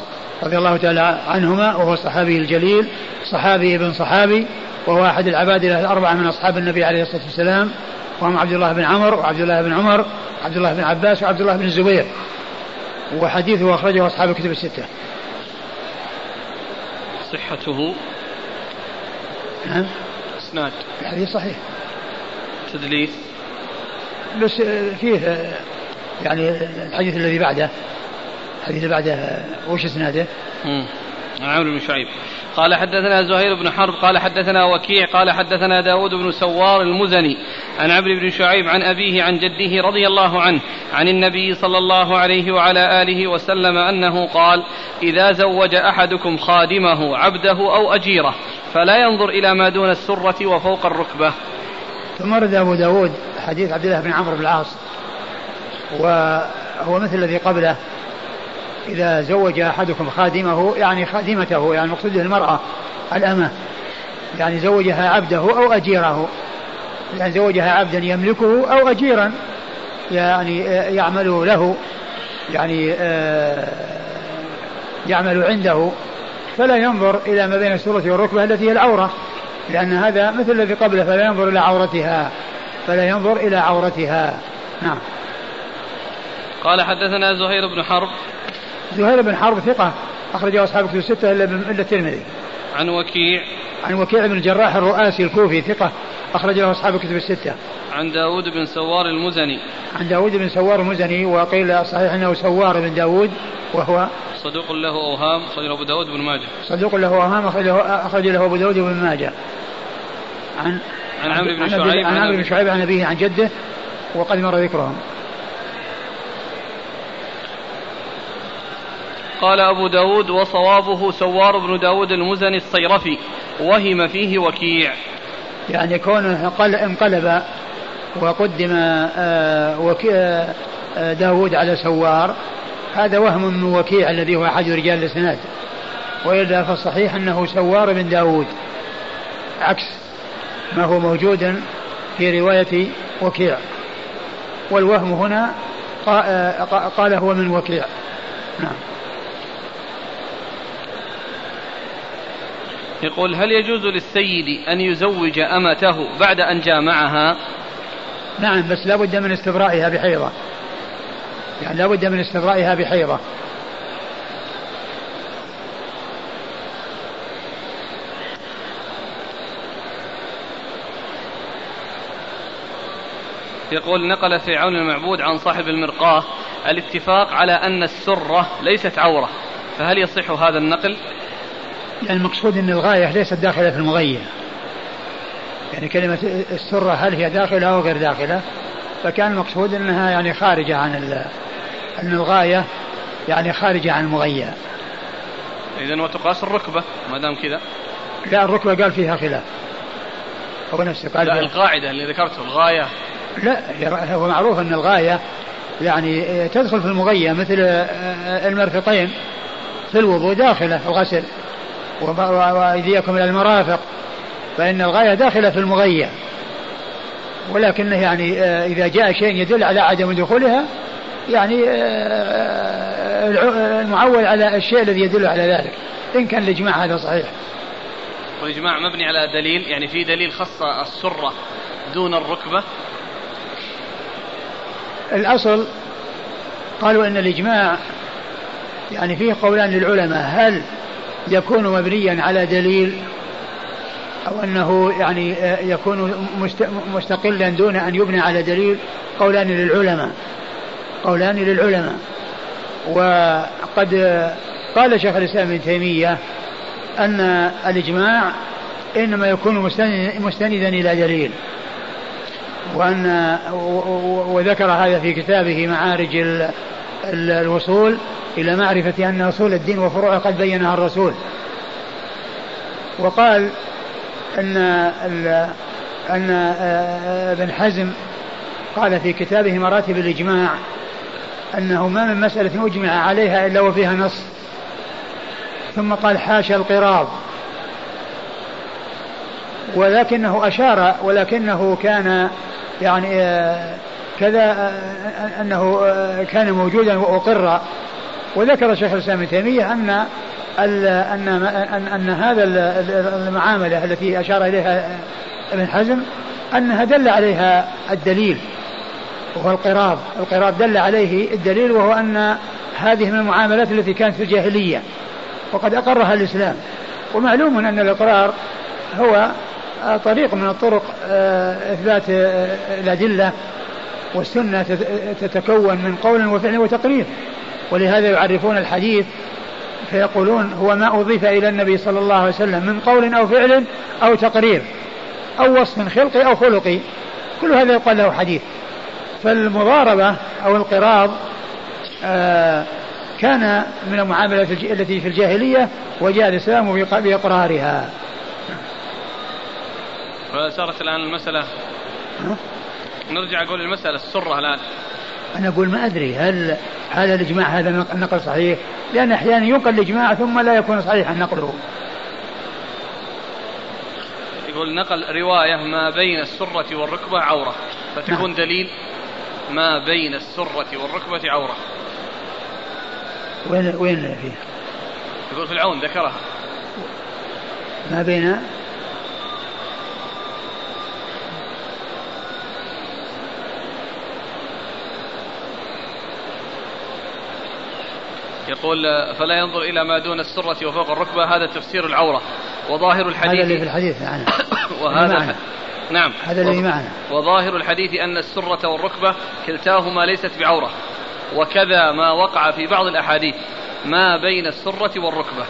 رضي الله تعالى عنهما وهو الصحابي الجليل صحابي ابن صحابي وهو أحد العباد الأربعة من أصحاب النبي عليه الصلاة والسلام وهم عبد الله بن عمرو وعبد الله بن عمر عبد الله بن عباس وعبد الله بن الزبير. وحديثه أخرجه أصحاب الكتب الستة. صحته نعم. إسناد الحديث صحيح. تدليس بس فيه يعني الحديث الذي بعده الحديث اللي بعده وش إسناده؟ عن عمرو بن شعيب. قال حدثنا زهير بن حرب قال حدثنا وكيع قال حدثنا داود بن سوار المزني عن عمرو بن شعيب عن أبيه عن جده رضي الله عنه عن النبي صلى الله عليه وعلى آله وسلم أنه قال إذا زوج أحدكم خادمه عبده أو أجيره فلا ينظر إلى ما دون السرة وفوق الركبة. ثم رد أبو داود حديث عبد الله بن عمرو بن العاص وهو مثل الذي قبله. إذا زوج أحدكم خادمه يعني خادمته يعني المقصود المرأة الأمة يعني زوجها عبده أو أجيره. يعني زوجها عبدا يملكه أو أجيرا يعني يعمل له يعني آه، يعمل عنده. فلا ينظر إلى ما بين السرة والركبة التي هي العورة لأن هذا مثل الذي قبله فلا ينظر إلى عورتها فلا ينظر إلى عورتها. نعم. قال حدثنا زهير بن حرب. زهير بن حرب ثقة أخرجه أصحاب الكتب الستة إلا إلا الترمذي. عن وكيع عن وكيع بن الجراح الرؤاسي الكوفي ثقة أخرج له أصحاب الكتب الستة. عن داود بن سوار المزني. عن داود بن سوار المزني وقيل صحيح أنه سوار بن داود وهو صدوق له أوهام أخرج له أبو داود بن ماجه. صدوق له أوهام أخرج له أبو داود بن ماجه. عن عن عمرو بن شعيب عن عمرو بن شعيب عن أبيه عن جده وقد مر ذكرهم. قال أبو داود وصوابه سوار بن داود المزني الصيرفي وهم فيه وكيع. يعني كونه انقلب وقدم آه، آه، داود على سوار هذا وهم من وكيع الذي هو أحد رجال الإسناد. وإلا فالصحيح أنه سوار بن داود. عكس ما هو موجود في رواية وكيع. والوهم هنا قال هو من وكيع. نعم. يقول هل يجوز للسيد أن يزوج أمته بعد أن جامعها؟ نعم بس لا بد من استبرائها بحيضة. يعني لا بد من استبرائها بحيضة. يقول نقل فرعون المعبود عن صاحب المرقاة الاتفاق على أن السرة ليست عورة فهل يصح هذا النقل؟ يعني المقصود أن الغاية ليست داخلة في المغية يعني كلمة السرة هل هي داخلة أو غير داخلة؟ فكان المقصود أنها يعني خارجة عن أن الغاية يعني خارجة عن المغية إذا وتقاس الركبة ما دام كذا. لا الركبة قال فيها خلاف. هو نفسه قال لا القاعدة اللي ذكرته الغاية. لا هو معروف أن الغاية يعني تدخل في المغية مثل المرفقين في الوضوء داخلة الغسل. وأيديكم إلى المرافق فإن الغاية داخلة في المغية. ولكنه يعني آه، إذا جاء شيء يدل على عدم دخولها يعني آه، آه، المعول على الشيء الذي يدل على ذلك. إن كان الإجماع هذا صحيح. والإجماع مبني على دليل يعني في دليل خص السرة دون الركبة. الأصل قالوا أن الإجماع يعني فيه قولان للعلماء. هل يكون مبنيا على دليل أو أنه يعني يكون مستقلا دون أن يبنى على دليل قولان للعلماء. قولان للعلماء. وقد قال شيخ الإسلام ابن تيمية أن الإجماع إنما يكون مستندا إلى دليل. وأن وذكر هذا في كتابه معارج الوصول إلى معرفة أن أصول الدين وفروعه قد بينها الرسول. وقال أن أن ابن حزم قال في كتابه مراتب الإجماع أنه ما من مسألة أجمع عليها إلا وفيها نص. ثم قال حاشا القراض. ولكنه أشار ولكنه كان يعني كذا أنه كان موجودا وأقر. وذكر شيخ الإسلام ابن تيمية أن أن أن, هذا المعاملة التي أشار إليها ابن حزم أنها دل عليها الدليل وهو القراض القراض دل عليه الدليل وهو أن هذه من المعاملات التي كانت في الجاهلية وقد أقرها الإسلام. ومعلوم أن الإقرار هو طريق من الطرق إثبات الأدلة والسنة تتكون من قول وفعل وتقرير. ولهذا يعرفون الحديث فيقولون هو ما أضيف إلى النبي صلى الله عليه وسلم من قول أو فعل أو تقرير أو وصف خلقي أو خلقي كل هذا يقال له حديث. فالمضاربة أو القراض آه كان من المعاملة التي في الجاهلية وجاء الإسلام بإقرارها. صارت الآن المسألة. نرجع أقول المسألة السرة الآن. أنا أقول ما أدري هل هذا الإجماع هذا النقل صحيح؟ لأن أحيانا ينقل الإجماع ثم لا يكون صحيحا نقله. يقول نقل رواية ما بين السرة والركبة عورة. فتكون نعم. دليل ما بين السرة والركبة عورة. وين وين فيه؟ يقول في العون ذكرها. ما بين يقول فلا ينظر إلى ما دون السرة وفوق الركبة هذا تفسير العورة. وظاهر الحديث هذا اللي في الحديث يعني وهذا نعم. هذا الذي معنا وظاهر الحديث أن السرة والركبة كلتاهما ليست بعورة. وكذا ما وقع في بعض الأحاديث ما بين السرة والركبة.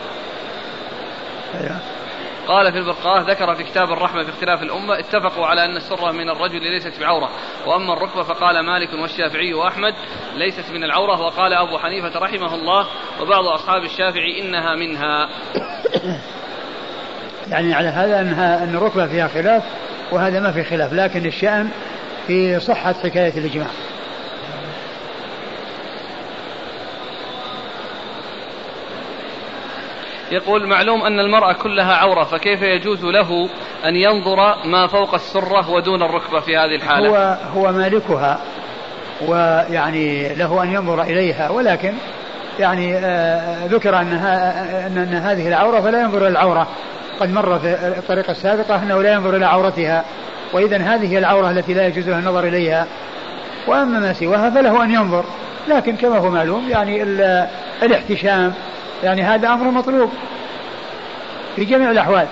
أيوة. قال في البرقاه ذكر في كتاب الرحمة في اختلاف الأمة اتفقوا على أن السرة من الرجل ليست بعورة وأما الركبة فقال مالك والشافعي وأحمد ليست من العورة وقال أبو حنيفة رحمه الله وبعض أصحاب الشافعي إنها منها. يعني على هذا أنها أن الركبة فيها خلاف وهذا ما في خلاف لكن الشأن في صحة حكاية الإجماع. يقول معلوم أن المرأة كلها عورة فكيف يجوز له أن ينظر ما فوق السرة ودون الركبة في هذه الحالة؟ هو هو مالكها ويعني له أن ينظر إليها ولكن يعني آه، ذكر أنها أن, أن هذه العورة فلا ينظر إلى العورة. قد مر في الطريقة السابقة أنه لا ينظر إلى عورتها. وإذا هذه العورة التي لا يجوز له النظر إليها. وأما ما سواها فله أن ينظر. لكن كما هو معلوم يعني الاحتشام يعني هذا أمر مطلوب في جميع الأحوال.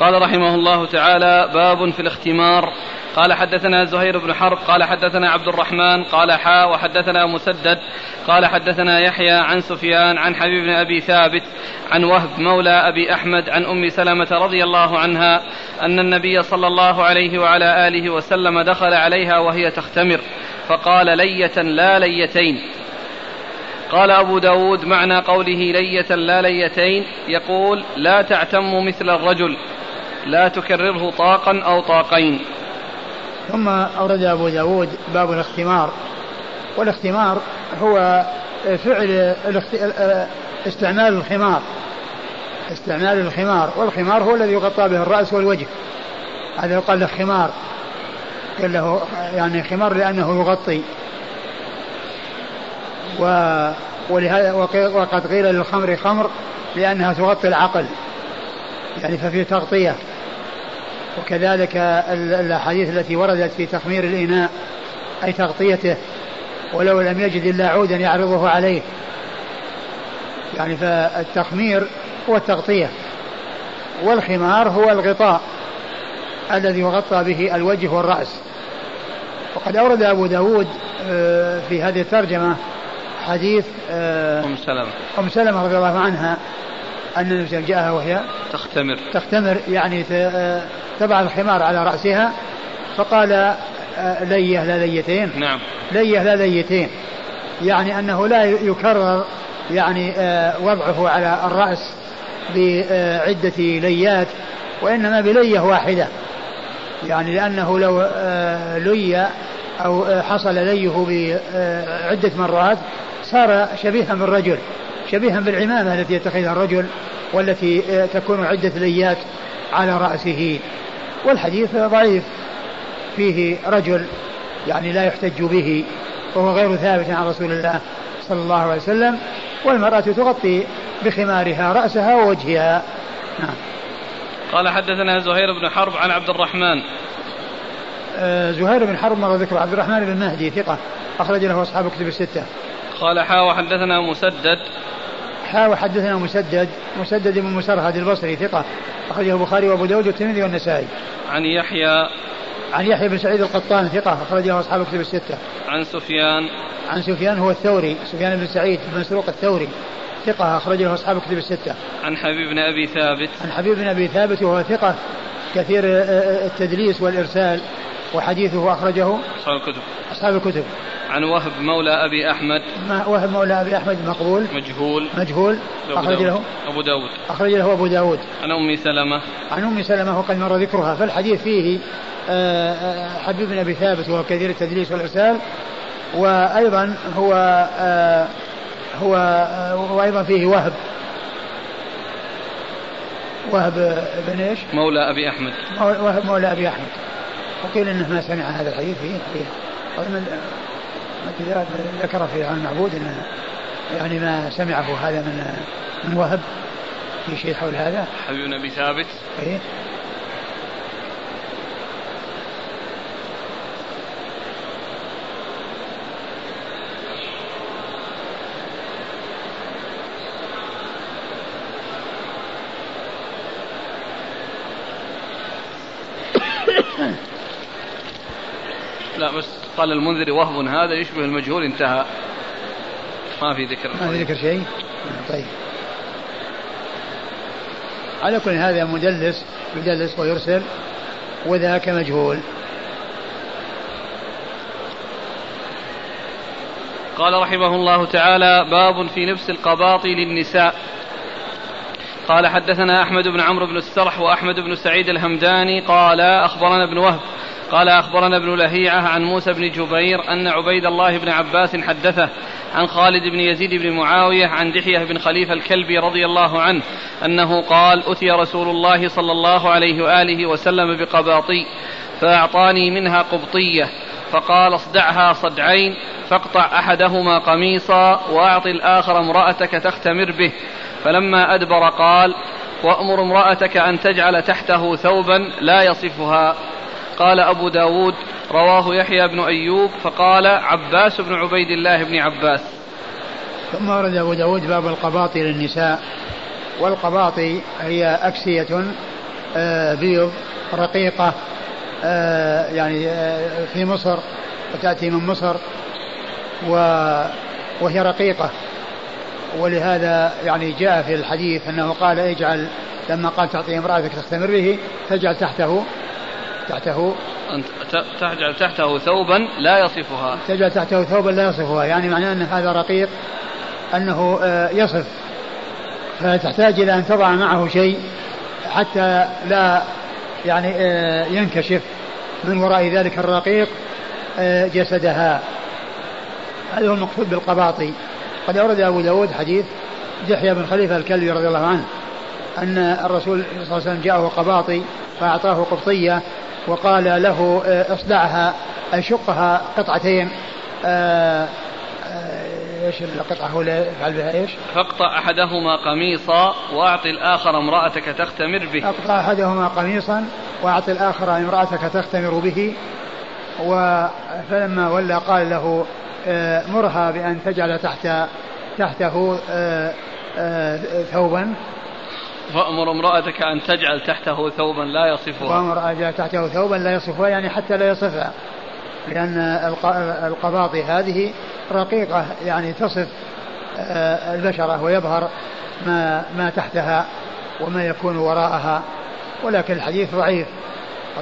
قال رحمه الله تعالى باب في الاختمار. قال حدثنا زهير بن حرب قال حدثنا عبد الرحمن قال حا وحدثنا مسدد. قال حدثنا يحيى عن سفيان عن حبيب بن أبي ثابت عن وهب مولى أبي أحمد عن أم سلمة رضي الله عنها أن النبي صلى الله عليه وعلى آله وسلم دخل عليها وهي تختمر. فقال لية لا ليتين. قال أبو داود معنى قوله لية لا ليتين يقول لا تعتم مثل الرجل لا تكرره طاقا أو طاقين. ثم أورد أبو داود باب الاختمار والاختمار هو فعل استعمال الخمار استعمال الخمار والخمار هو الذي يغطى به الرأس والوجه هذا يقال له خمار. قال له يعني خمار لأنه يغطي. و ولهذا وقد قيل للخمر خمر لأنها تغطي العقل. يعني ففي تغطية. وكذلك الأحاديث التي وردت في تخمير الإناء أي تغطيته ولو لم يجد إلا عودا يعرضه عليه. يعني فالتخمير هو التغطية. والخمار هو الغطاء الذي يغطى به الوجه والرأس. وقد أورد أبو داود آه، في هذه الترجمة حديث آه، أم سلمة. أم سلمة رضي الله عنها أن النبي جاءها وهي تختمر. تختمر يعني آه، تبع الخمار على رأسها فقال آه، لية لا ليتين. نعم. لية لا ليتين. يعني أنه لا يكرر يعني آه، وضعه على الرأس بعدة ليات وإنما بلية واحدة. يعني لأنه لو لي أو حصل ليه بعدة مرات صار شبيها بالرجل شبيها بالعمامة التي يتخذها الرجل والتي تكون عدة ليات على رأسه. والحديث ضعيف فيه رجل يعني لا يحتج به وهو غير ثابت عن رسول الله صلى الله عليه وسلم والمرأة تغطي بخمارها رأسها ووجهها. نعم. قال حدثنا زهير بن حرب عن عبد الرحمن. آه زهير بن حرب مر ذكر عبد الرحمن بن مهدي ثقة أخرج له أصحاب كتب الستة. قال حا وحدثنا مسدد. حا وحدثنا مسدد مسدد بن مسرهد البصري ثقة أخرجه البخاري وأبو داود والترمذي والنسائي. عن يحيى. عن يحيى بن سعيد القطان ثقة أخرجه أصحاب الكتب الستة. عن سفيان. عن سفيان هو الثوري سفيان بن سعيد بن مسروق الثوري. ثقة أخرج له أصحاب الكتب الستة. عن حبيب بن أبي ثابت. عن حبيب بن أبي ثابت وهو ثقة كثير التدليس والإرسال وحديثه أخرجه أصحاب الكتب. أصحاب الكتب. عن وهب مولى أبي أحمد. ما وهب مولى أبي أحمد مقبول. مجهول. مجهول. أخرج له. أبو داود. أخرج له أبو داود. عن أم سلمة. عن أم سلمة وقد مر ذكرها. فالحديث فيه آه، آه، حبيب بن أبي ثابت وهو كثير التدليس والإرسال وأيضا هو آه، هو وأيضا فيه وهب. وهب بن إيش؟ مولى أبي أحمد. وهب مولى أبي أحمد. وقيل إنه ما سمع هذا الحديث فيه, فيه. ذكر في عن المعبود إنه يعني ما سمعه هذا من من وهب في شيء حول هذا. حبيب بن أبي ثابت. إيه لا بس قال المنذر وهب هذا يشبه المجهول انتهى. ما في ذكر ما في ذكر شيء؟ طيب. على كل هذا مدلس يدلس ويرسل وذاك مجهول. قال رحمه الله تعالى باب في لبس القباط للنساء. قال حدثنا أحمد بن عمرو بن السرح وأحمد بن سعيد الهمداني قال أخبرنا ابن وهب قال أخبرنا ابن لهيعة عن موسى بن جبير أن عبيد الله بن عباس حدثه عن خالد بن يزيد بن معاوية عن دحية بن خليفة الكلبي رضي الله عنه أنه قال أتي رسول الله صلى الله عليه وآله وسلم بقباطي فأعطاني منها قبطية فقال اصدعها صدعين فاقطع أحدهما قميصا وأعط الآخر امرأتك تختمر به. فلما أدبر قال وأمر امرأتك أن تجعل تحته ثوبا لا يصفها. قال أبو داود رواه يحيى بن أيوب فقال عباس بن عبيد الله بن عباس. ثم ورد أبو داود باب القباطي للنساء. والقباطي هي أكسية آه، بيض رقيقة آه، يعني آه، في مصر وتأتي من مصر وهي رقيقة. ولهذا يعني جاء في الحديث أنه قال اجعل لما قال تعطي امرأتك تختمر به تجعل تحته. تحته أن تجعل تحته ثوبا لا يصفها. تجعل تحته ثوبا لا يصفها يعني معناه أن هذا رقيق أنه آه، يصف. فتحتاج إلى أن تضع معه شيء حتى لا يعني آه، ينكشف. من وراء ذلك الرقيق آه، جسدها. هذا هو المقصود بالقباطي. قد أورد أبو داود حديث دحية بن خليفة الكلبي رضي الله عنه أن الرسول صلى الله عليه وسلم جاءه قباطي فأعطاه قبطية وقال له آه، اصدعها أي شقها قطعتين آه، آه، إيش القطعة هو يفعل بها إيش؟ فاقطع أحدهما قميصا وأعط الآخر امرأتك تختمر به. اقطع أحدهما قميصا وأعط الآخر امرأتك تختمر به فلما ولى قال له مرها بأن تجعل تحت تحته ثوبا وأمر امرأتك أن تجعل تحته ثوبا لا يصفها. وأمر أن تحته ثوبا لا يصفها يعني حتى لا يصفها. لأن القباطي هذه رقيقة يعني تصف آه، البشرة ويظهر ما ما تحتها وما يكون وراءها. ولكن الحديث ضعيف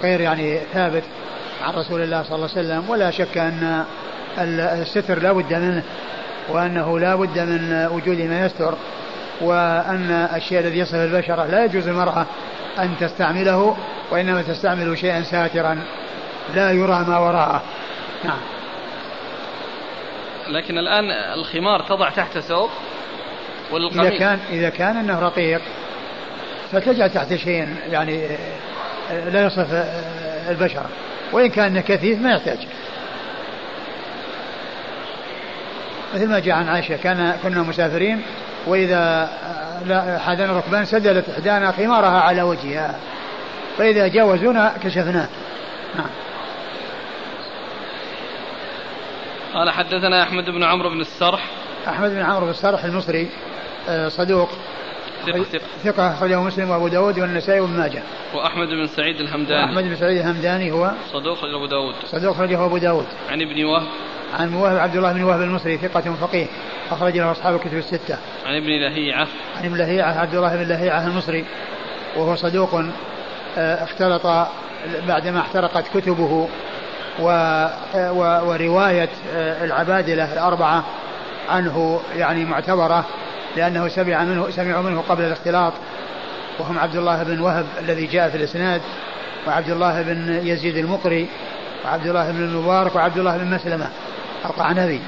غير يعني ثابت عن رسول الله صلى الله عليه وسلم. ولا شك أن الستر لا بد منه وأنه لا بد من وجود ما يستر. وأن الشيء الذي يصف البشرة لا يجوز المرأة أن تستعمله وإنما تستعمل شيئا ساترا. لا يرى ما وراءه. نعم. لكن الآن الخمار تضع تحت ثوب إذا كان إذا كان أنه رقيق فتجعل تحت شيء يعني لا يصف البشرة وإن كان كثيف ما يحتاج. مثل ما جاء عن عائشة كان كنا مسافرين وإذا حدنا ركبان سدلت إحدانا خمارها على وجهها. فإذا جاوزونا كشفناه. نعم. قال حدثنا أحمد بن عمرو بن السرح. أحمد بن عمرو بن السرح المصري آه، صدوق. ثقة ثقة. ثقة أخرجه مسلم وأبو داود والنسائي وابن ماجه. وأحمد بن سعيد الهمداني. وأحمد بن سعيد الهمداني هو صدوق أبو داود. صدوق أخرجه أبو داود. عن ابن وهب. عن عبد الله بن وهب المصري ثقة فقيه أخرج له أصحاب الكتب الستة. عن ابن لهيعة. عن ابن لهيعة عبد الله بن لهيعة المصري وهو صدوق آه، اختلط بعدما احترقت كتبه و ورواية آه، العبادلة الأربعة عنه يعني معتبرة لأنه سمع منه سمعوا منه قبل الاختلاط وهم عبد الله بن وهب الذي جاء في الإسناد وعبد الله بن يزيد المقري وعبد الله بن المبارك وعبد الله بن مسلمة القعنبي.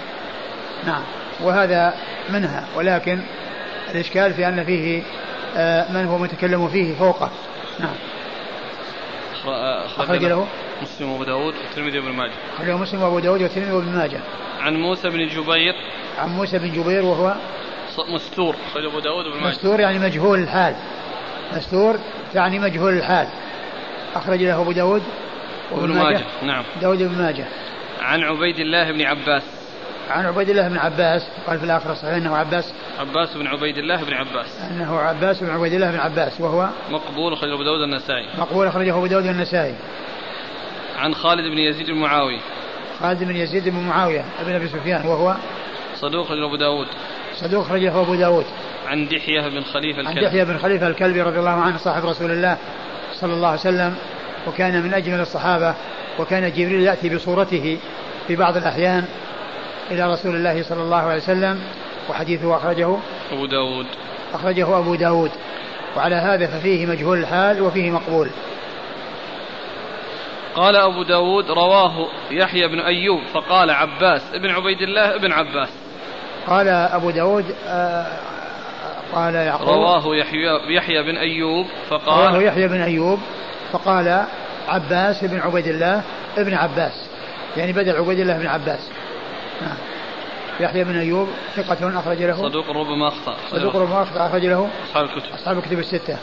نعم. وهذا منها ولكن الإشكال في أن فيه آه، من هو متكلم فيه فوقه. نعم. أخرج له. مسلم وأبو داود والترمذي وابن ماجه. أخرجه مسلم وأبو داود والترمذي وابن ماجه. عن موسى بن جبير. عن موسى بن جبير وهو مستور. أخرج أبو داود وابن ماجه. مستور يعني مجهول الحال. مستور يعني مجهول الحال. أخرج له أبو داود وابن ماجه. نعم. داود بن ماجه. عن عبيد الله بن عباس. عن عبيد الله بن عباس. قال في الآخر الصحيح أنه عباس. عباس بن عبيد الله بن عباس. أنه عباس بن عبيد الله بن عباس. وهو مقبول أخرجه أبو داود النسائي. مقبول أخرجه أبو داود النسائي. عن خالد بن يزيد بن معاوية خالد بن يزيد بن معاوية ابن أبي سفيان وهو صدوق أخرجه أبو داود. صدوق أخرجه أبو داود. عن دحية بن خليفة الكلبي عن دحية بن خليفة الكلبي رضي الله عنه صاحب رسول الله صلى الله عليه وسلم. وكان من أجمل الصحابة وكان جبريل يأتي بصورته في بعض الأحيان إلى رسول الله صلى الله عليه وسلم وحديثه أخرجه أبو داود. أخرجه أبو داود. وعلى هذا ففيه مجهول الحال وفيه مقبول. قال أبو داود رواه يحيى بن أيوب فقال عباس ابن عبيد الله ابن عباس. قال أبو داود آه قال يعقوب. رواه يحيى, يحيى بن أيوب فقال رواه يحيى بن أيوب. فقال عباس بن عبيد الله ابن عباس. يعني بدل عبيد الله بن عباس. نعم يحيى بن أيوب ثقة أخرج له. صدوق ربما أخطأ. صدوق ربما أخطأ أخرج له. أصحاب الكتب. أصحاب الكتب الستة.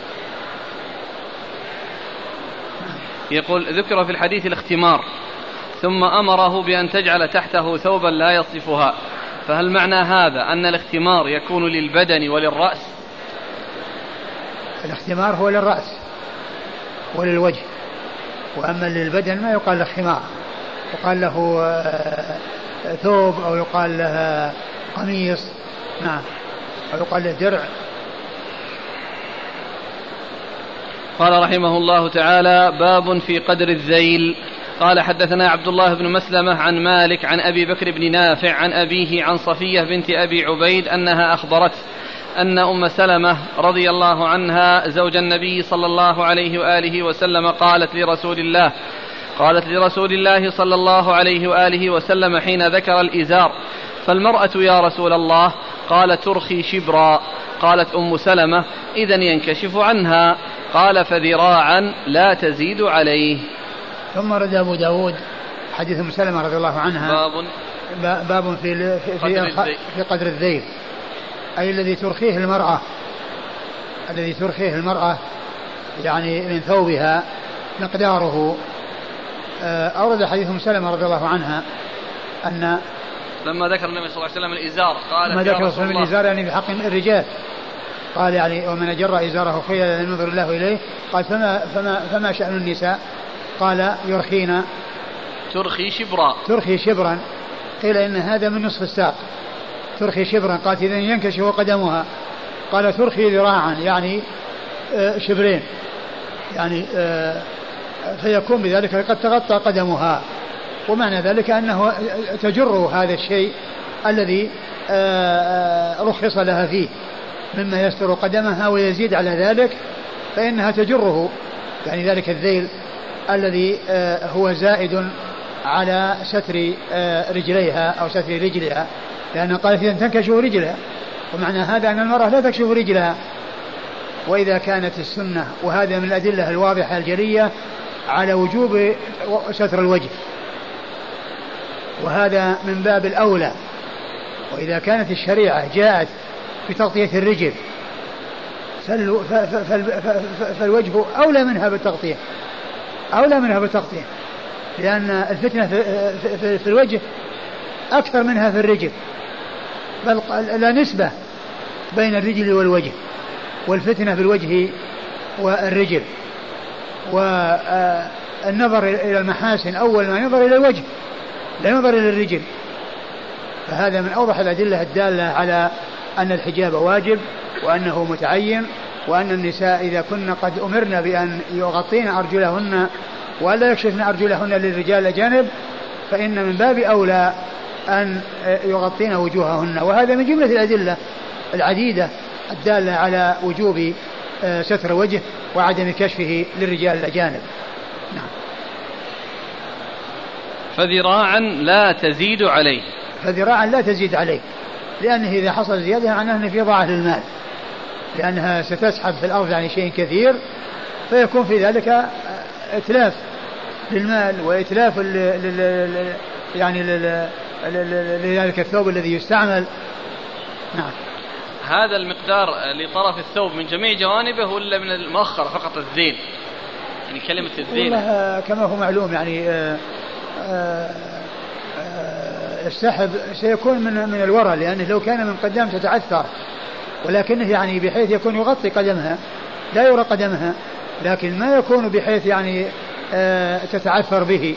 يقول ذكر في الحديث الاختمار ثم أمره بأن تجعل تحته ثوبا لا يصفها. فهل معنى هذا أن الاختمار يكون للبدن وللرأس؟ الاختمار هو للرأس. وللوجه. وأما للبدن ما يقال له خمار يقال له آه، ثوب أو يقال له قميص. نعم. أو يقال له درع. قال رحمه الله تعالى باب في قدر الذيل. قال حدثنا عبد الله بن مسلمة عن مالك عن أبي بكر بن نافع عن أبيه عن صفية بنت أبي عبيد أنها أخبرته. أن أم سلمة رضي الله عنها زوج النبي صلى الله عليه وآله وسلم قالت لرسول الله قالت لرسول الله صلى الله عليه وآله وسلم حين ذكر الإزار فالمرأة يا رسول الله قال ترخي شبرا قالت أم سلمة إذا ينكشف عنها قال فذراعا لا تزيد عليه. ثم رد أبو داود حديث أم سلمة رضي الله عنها. باب. باب في في, في, قدر في قدر الذيل. أي الذي ترخيه المرأة. الذي ترخيه المرأة يعني من ثوبها مقداره. آه، أورد حديث أم سلمة رضي الله عنها أن لما ذكر النبي صلى الله عليه وسلم الإزار قال لما ذكر صلى الله. الإزار يعني بحق الرجال. قال يعني ومن جر إزاره خيلا لم ينظر الله إليه. قال فما فما فما شأن النساء؟ قال يرخين. ترخي شبرا. ترخي شبرا. قيل إن هذا من نصف الساق. ترخي شبرا قالت إذا ينكشف قدمها. قال ترخي ذراعا يعني آه، شبرين. يعني آه، فيكون بذلك قد تغطى قدمها. ومعنى ذلك أنه تجر هذا الشيء الذي آه، رخص لها فيه. مما يستر قدمها ويزيد على ذلك فإنها تجره. يعني ذلك الذيل الذي هو زائد على ستر رجليها أو ستر رجلها. لأنه قال إذا تنكشف رجلها. ومعنى هذا أن المرأة لا تكشف رجلها. وإذا كانت السنة وهذا من الأدلة الواضحة الجلية على وجوب ستر الوجه. وهذا من باب الأولى. وإذا كانت الشريعة جاءت بتغطية الرجل فالوجه أولى منها بالتغطية. أولى منها بالتغطية. لأن الفتنة في الوجه أكثر منها في الرجل. بل لا نسبة بين الرجل والوجه والفتنة في الوجه والرجل والنظر إلى المحاسن أول ما ينظر إلى الوجه لا ينظر إلى الرجل فهذا من أوضح الأدلة الدالة على أن الحجاب واجب وأنه متعين وأن النساء إذا كن قد أمرن بأن يغطين أرجلهن وألا يكشفن أرجلهن للرجال الأجانب فإن من باب أولى أن يغطين وجوههن. وهذا من جملة الأدلة العديدة الدالة على وجوب آه، ستر الوجه وعدم كشفه للرجال الأجانب. نعم. فذراعا لا تزيد عليه. فذراعا لا تزيد عليه. لأنه إذا حصل زيادة معناه أن في ضاعة للمال لأنها ستسحب في الأرض يعني شيء كثير فيكون في ذلك آه، إتلاف للمال وإتلاف لل يعني لذلك الثوب الذي يستعمل. نعم. هذا المقدار لطرف الثوب من جميع جوانبه ولا من المؤخر فقط الذيل يعني كلمة الذيل والله كما هو معلوم يعني آه، آه، آه، السحب سيكون من من الورى لأنه لو كان من قدام تتعثر. ولكنه يعني بحيث يكون يغطي قدمها لا يرى قدمها لكن ما يكون بحيث يعني تتعثر به.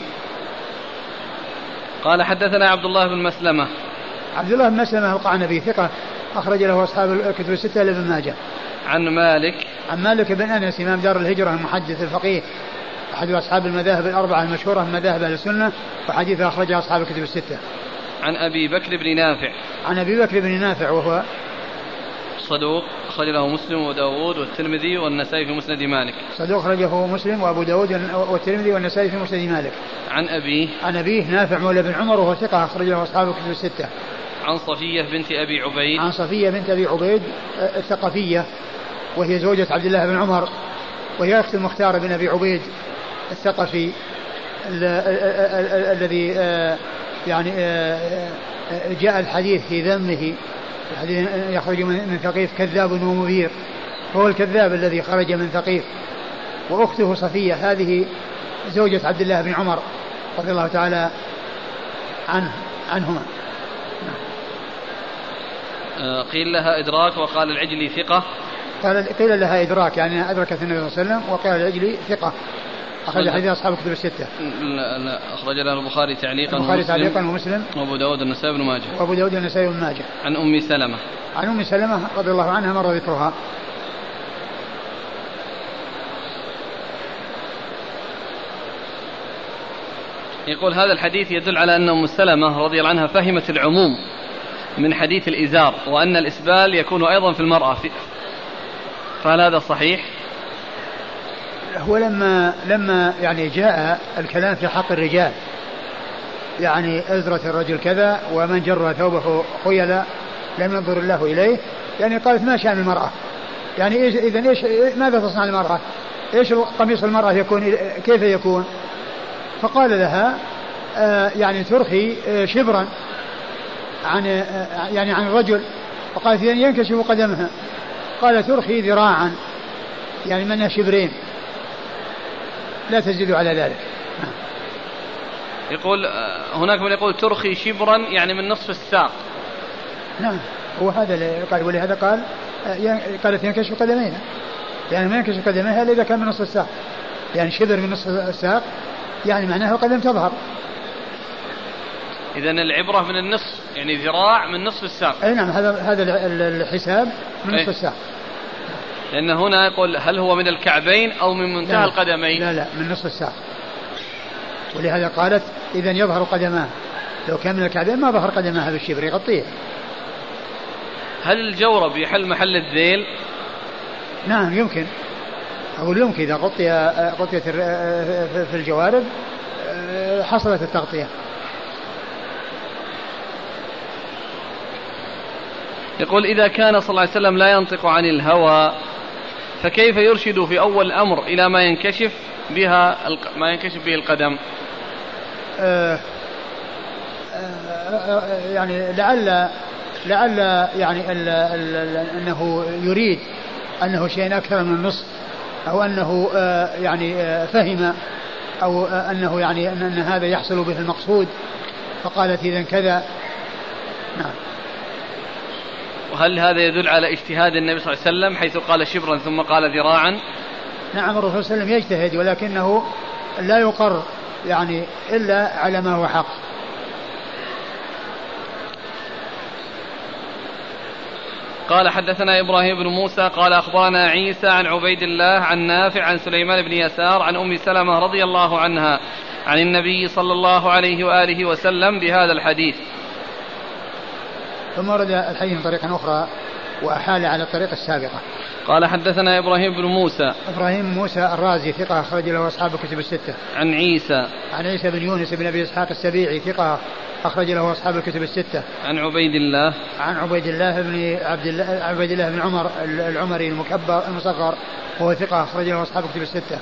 قال حدثنا عبد الله بن مسلمة. عبد الله بن مسلمة القعنبي ثقة أخرج له أصحاب الكتب الستة لابن ماجه. عن مالك. عن مالك بن أنس إمام دار الهجرة المحدث الفقيه أحد أصحاب المذاهب الأربعة المشهورة من مذاهب أهل السنة وحديثه أخرجه أصحاب الكتب الستة. عن أبي بكر بن نافع. عن أبي بكر بن نافع وهو صدوق. أخرج له مسلم وداود والترمذي والنسائي في مسند مالك. صدوق أخرجه مسلم وأبو داود والترمذي والنسائي في مسند مالك. عن أبيه عن أبيه نافع مولى بن عمر وهو ثقة أخرج له أصحاب الكتب الستة. عن صفية بنت أبي عبيد. عن صفية بنت أبي عبيد الثقفية وهي زوجة عبد الله بن عمر وهي أخت المختار بن أبي عبيد الثقفي الذي آه، يعني آه، آه، جاء الحديث في ذمه يخرج من ثقيف كذاب ومبير هو الكذاب الذي خرج من ثقيف. وأخته صفية هذه زوجة عبد الله بن عمر رضي الله تعالى عنه عنهما. قيل لها إدراك وقال العجلي ثقة. قال قيل لها إدراك يعني أدركت النبي صلى الله عليه وسلم وقال العجلي ثقة. أخرج حديث أصحاب الكتب الستة. لا لا أخرج له البخاري تعليقا البخاري تعليقا ومسلم وأبو داود النسائي بن ماجه. وأبو داود النسائي بن ماجه. عن أم سلمة. عن أم سلمة رضي الله عنها مر ذكرها. يقول هذا الحديث يدل على أن أم سلمة رضي الله عنها فهمت العموم من حديث الإزار وأن الإسبال يكون أيضا في المرأة فهل هذا صحيح؟ هو لما لما يعني جاء الكلام في حق الرجال. يعني أزرة الرجل كذا ومن جر ثوبه خيلا لم ينظر الله إليه. يعني قالت ما شأن المرأة؟ يعني إيش إذا إيش ماذا تصنع المرأة؟ إيش قميص المرأة يكون؟ كيف يكون؟ فقال لها آه يعني ترخي آه شبرا عن آه يعني عن الرجل. فقالت إذا ينكشف قدمها. قال ترخي ذراعا يعني منها شبرين. لا تزيد على ذلك. يقول هناك من يقول ترخي شبرا يعني من نصف الساق. نعم هو هذا اللي قال ولهذا قال قالت ينكشف قدميها يعني ما ينكشف قدميها إلا إذا كان من نصف الساق. يعني شبر من نصف الساق يعني معناه القدم تظهر. إذا العبرة من النصف يعني ذراع من نصف الساق. أي نعم هذا هذا الحساب من نصف الساق. لأن هنا يقول هل هو من الكعبين أو من منتهى لا القدمين؟ لا لا من نصف الساق. ولهذا قالت إذا يظهر قدماه. لو كان من الكعبين ما ظهر قدماها بالشبر يغطيه هل الجورب يحل محل الذيل؟ نعم يمكن. أقول يمكن إذا غطي غطيت في الجوارب حصلت التغطية. يقول إذا كان صلى الله عليه وسلم لا ينطق عن الهوى فكيف يرشد في أول الأمر إلى ما ينكشف بها ما ينكشف به القدم؟ آه آه يعني لعل لعل يعني أنه يريد أنه شيء أكثر من النصف أو أنه آه يعني فهم أو أنه يعني ان هذا يحصل به المقصود فقالت اذا كذا. نعم. وهل هذا يدل على اجتهاد النبي صلى الله عليه وسلم حيث قال شبرا ثم قال ذراعا نعم الرسول صلى الله عليه وسلم يجتهد ولكنه لا يقر يعني إلا على ما هو حق قال حدثنا إبراهيم بن موسى قال أخبرنا عيسى عن عبيد الله عن نافع عن سليمان بن يسار عن أم سلمة رضي الله عنها عن النبي صلى الله عليه وآله وسلم بهذا الحديث. ثم ورد الحديث من طريق أخرى وأحال على الطريقة السابقة. قال حدثنا إبراهيم بن موسى إبراهيم موسى الرازي ثقة أخرج له أصحاب الكتب الستة. عن عيسى عن عيسى بن يونس بن أبي إسحاق السبيعي ثقة أخرج له أصحاب الكتب الستة. عن عبيد الله. عن عبيد الله بن عبد الله عبيد الله بن عمر العمري المكبر المصغر وهو ثقة أخرج له أصحاب الكتب الستة.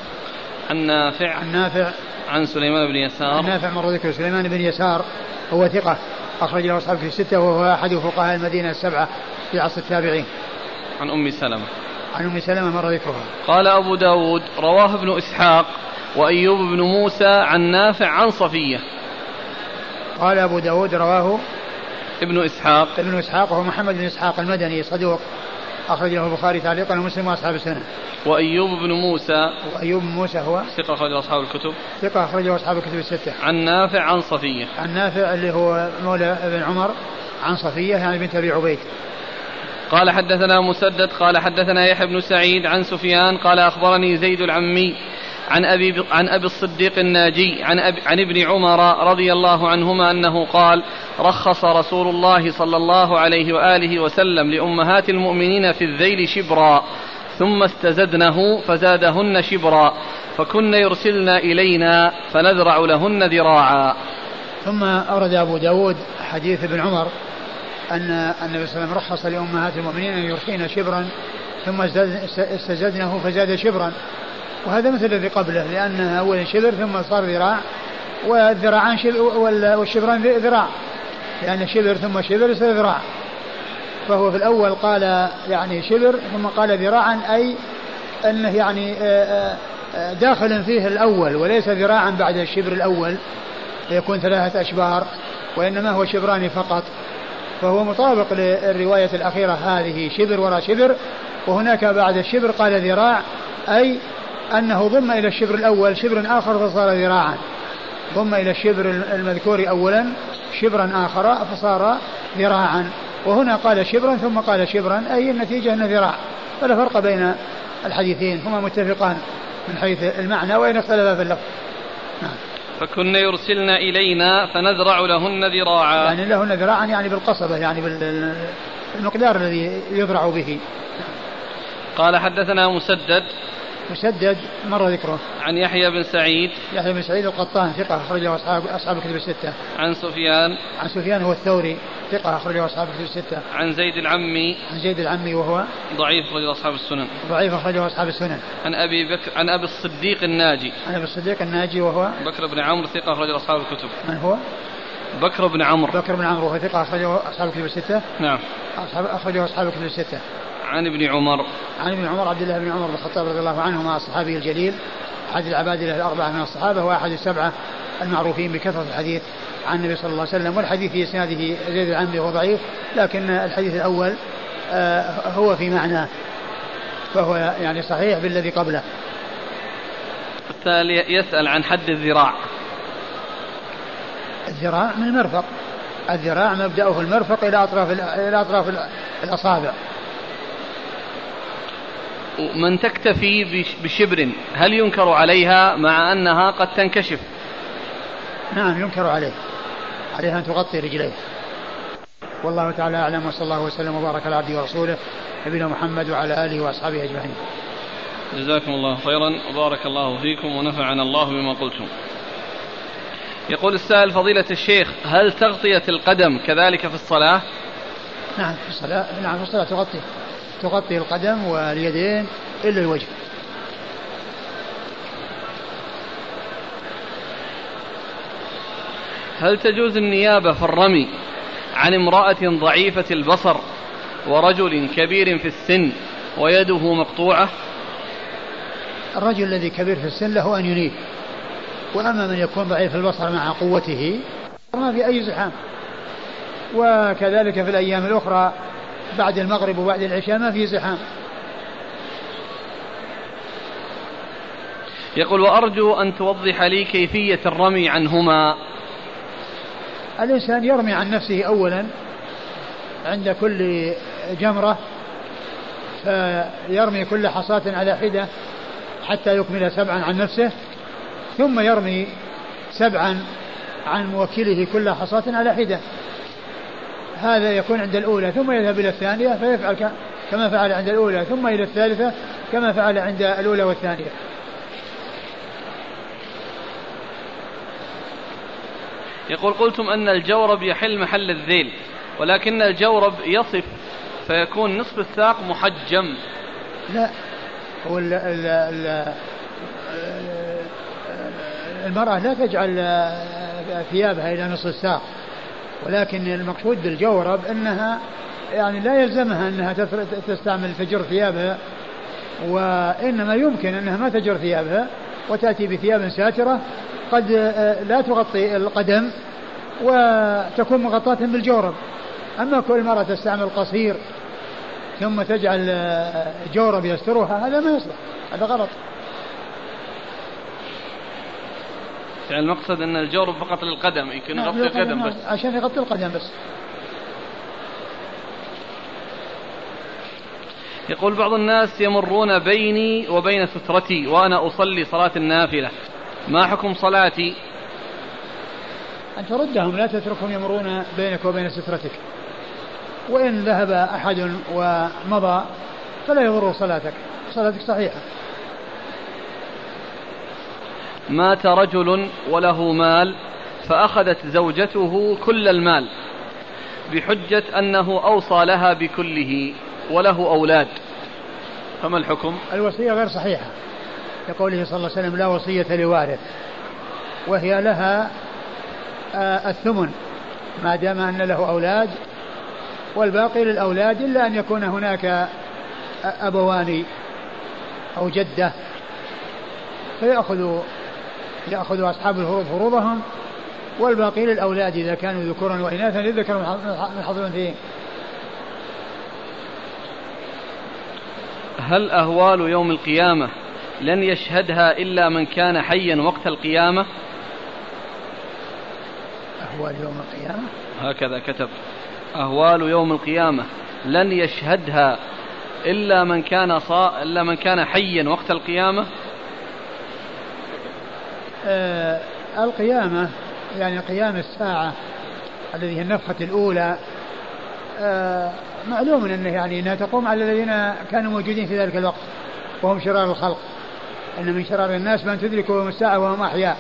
عن نافع. عن نافع. عن سليمان بن يسار. عن نافع مر ذكر سليمان بن يسار هو ثقة أخرج له أصحاب الكتب الستة وهو أحد فقهاء المدينة السبعة في عصر التابعين. عن أم سلمة. عن أم سلمة مر ذكرها. قال أبو داود رواه ابن إسحاق وأيوب بن موسى عن نافع عن صفية قال أبو داود رواه ابن إسحاق ابن إسحاق وهو محمد بن إسحاق المدني صدوق أخرج له البخاري تعليقا ومسلم وأصحاب السنة. وأيوب بن موسى. وأيوب بن موسى هو ثقة أخرج أصحاب الكتب. ثقة أخرج أصحاب الكتب الستة. عن نافع عن صفية. عن نافع اللي هو مولى ابن عمر عن صفية يعني بنت أبي عبيد. قال حدثنا مسدد قال حدثنا يحيى بن سعيد عن سفيان قال أخبرني زيد العمي عن أبي, عن أبي الصديق الناجي عن, أبي عن ابن عمر رضي الله عنهما أنه قال رخص رسول الله صلى الله عليه وآله وسلم لأمهات المؤمنين في الذيل شبرا ثم استزدنه فزادهن شبرا فكن يرسلن إلينا فنذرع لهن ذراعا. ثم أورد أبو داود حديث ابن عمر أن النبي صلى الله عليه وسلم رخص لأمهات المؤمنين أن يرخين شبرا ثم استزدنه فزاد شبرا. وهذا مثل الذي قبله لأنها أولا شبر ثم صار ذراع والذراعان شبر والشبران ذراع. لأن شبر ثم شبر يصير ذراع. فهو في الأول قال يعني شبر ثم قال ذراعا أي أنه يعني داخل فيه الأول وليس ذراعا بعد الشبر الأول. فيكون ثلاثة أشبار وإنما هو شبران فقط. فهو مطابق للرواية الأخيرة هذه شبر وراء شبر. وهناك بعد الشبر قال ذراع أي أنه ضم إلى الشبر الأول شبر آخر فصار ذراعا. ضم إلى الشبر المذكور أولا شبرا آخر فصار ذراعا. وهنا قال شبرا ثم قال شبرا أي النتيجة أن ذراع. فلا فرق بين الحديثين هما متفقان من حيث المعنى وإن اختلفا في اللفظ. نعم. فكن يرسلن إلينا فنذرع لهن ذراعا. يعني لهن ذراعا يعني بالقصبة يعني بالمقدار الذي يذرع به. قال حدثنا مسدد. مسدد مر ذكره. عن يحيى بن سعيد. يحيى بن سعيد القطان ثقة أخرجه أصحاب أصحاب الكتب الستة. عن سفيان. عن سفيان هو الثوري ثقة أخرجه أصحاب الكتب الستة. عن زيد العمي. عن زيد العمي وهو؟ ضعيف أخرجه أصحاب السنن. ضعيف أخرجه أصحاب السنن. عن أبي بكر عن أبي الصديق الناجي. عن أبي الصديق الناجي وهو؟ بكر بن عمرو ثقة أخرجه أصحاب الكتب. من هو؟ بكر بن عمرو. بكر بن عمرو وهو ثقة أخرجه أصحاب الكتب الستة. نعم. أصحاب أخرجه أصحاب الكتب الستة. عن ابن عمر. عن ابن عمر عبد الله بن عمر بن الخطاب رضي الله عنهما الصحابي الجليل أحد العباد الأربعة من الصحابة وأحد السبعة المعروفين بكثرة الحديث عن النبي صلى الله عليه وسلم. والحديث في إسناده زيد العمري هو ضعيف لكن الحديث الأول آه، هو في معناه فهو يعني صحيح بالذي قبله. التالي يسأل عن حد الذراع. الذراع من المرفق. الذراع مبدأه المرفق إلى أطراف إلى أطراف الأصابع. من تكتفي بشبر هل ينكر عليها مع أنها قد تنكشف؟ نعم ينكر عليه. عليها أن تغطي رجليه. والله تعالى أعلم وصلى الله وسلم وبارك على عبده ورسوله نبينا محمد وعلى آله وأصحابه أجمعين. جزاكم الله خيرا وبارك الله فيكم ونفعنا الله بما قلتم. يقول السائل فضيلة الشيخ هل تغطية القدم كذلك في الصلاة؟ نعم في الصلاة نعم في الصلاة تغطي. تغطي القدم واليدين إلا الوجه. هل تجوز النيابة في الرمي عن امرأة ضعيفة البصر ورجل كبير في السن ويده مقطوعة؟ الرجل الذي كبير في السن له أن ينيب. وأما من يكون ضعيف البصر مع قوته ما في أي زحام. وكذلك في الأيام الأخرى بعد المغرب وبعد العشاء ما في زحام. يقول وأرجو أن توضح لي كيفية الرمي عنهما. الإنسان يرمي عن نفسه أولا عند كل جمرة فيرمي كل حصاة على حدة حتى يكمل سبعا عن نفسه ثم يرمي سبعا عن موكله كل حصاة على حدة. هذا يكون عند الأولى ثم يذهب إلى الثانية فيفعل كما فعل عند الأولى ثم إلى الثالثة كما فعل عند الأولى والثانية. يقول قلتم أن الجورب يحل محل الذيل ولكن الجورب يصف فيكون نصف الساق محجم. لا هو ال ال ال المرأة لا تجعل ثيابها إلى نصف الساق. ولكن المقصود بالجورب أنها يعني لا يلزمها أنها تستعمل تجر ثيابها وإنما يمكن أنها ما تجر ثيابها وتأتي بثياب ساترة قد آه، لا تغطي القدم وتكون مغطاة بالجورب. أما كل مرة تستعمل قصير ثم تجعل آه، جورب يسترها هذا ما يصلح هذا غلط. يعني المقصد أن الجورب فقط للقدم يمكن نعم، يغطي القدم بس. عشان يغطي القدم بس. يقول بعض الناس يمرون بيني وبين سترتي وأنا أصلي صلاة النافلة. ما حكم صلاتي؟ أن تردهم لا تتركهم يمرون بينك وبين سترتك. وإن ذهب أحد ومضى فلا يضر صلاتك. صلاتك صحيحة. مات رجل وله مال فأخذت زوجته كل المال بحجة أنه أوصى لها بكله وله أولاد. فما الحكم؟ الوصية غير صحيحة لقوله صلى الله عليه وسلم لا وصية لوارث وهي لها آه، الثمن ما دام أن له أولاد والباقي للأولاد إلا أن يكون هناك أبوان أو جدة فيأخذ يأخذ أصحاب الفروض فروضهم والباقي للأولاد إذا كانوا ذكورا وإناثا للذكر من حظ الأنثيين هل أهوال يوم القيامة لن يشهدها إلا من كان حيا وقت القيامة؟ أهوال يوم القيامة؟ هكذا كتب. أهوال يوم القيامة لن يشهدها إلا من كان صا... إلا من كان حيا وقت القيامة؟ القيامة يعني قيام الساعة الذي هي النفخة الأولى آه معلوم أنه يعني أنها تقوم على الذين كانوا موجودين في ذلك الوقت وهم شرار الخلق. أن من شرار الناس من تدركهم الساعة وهم أحياء.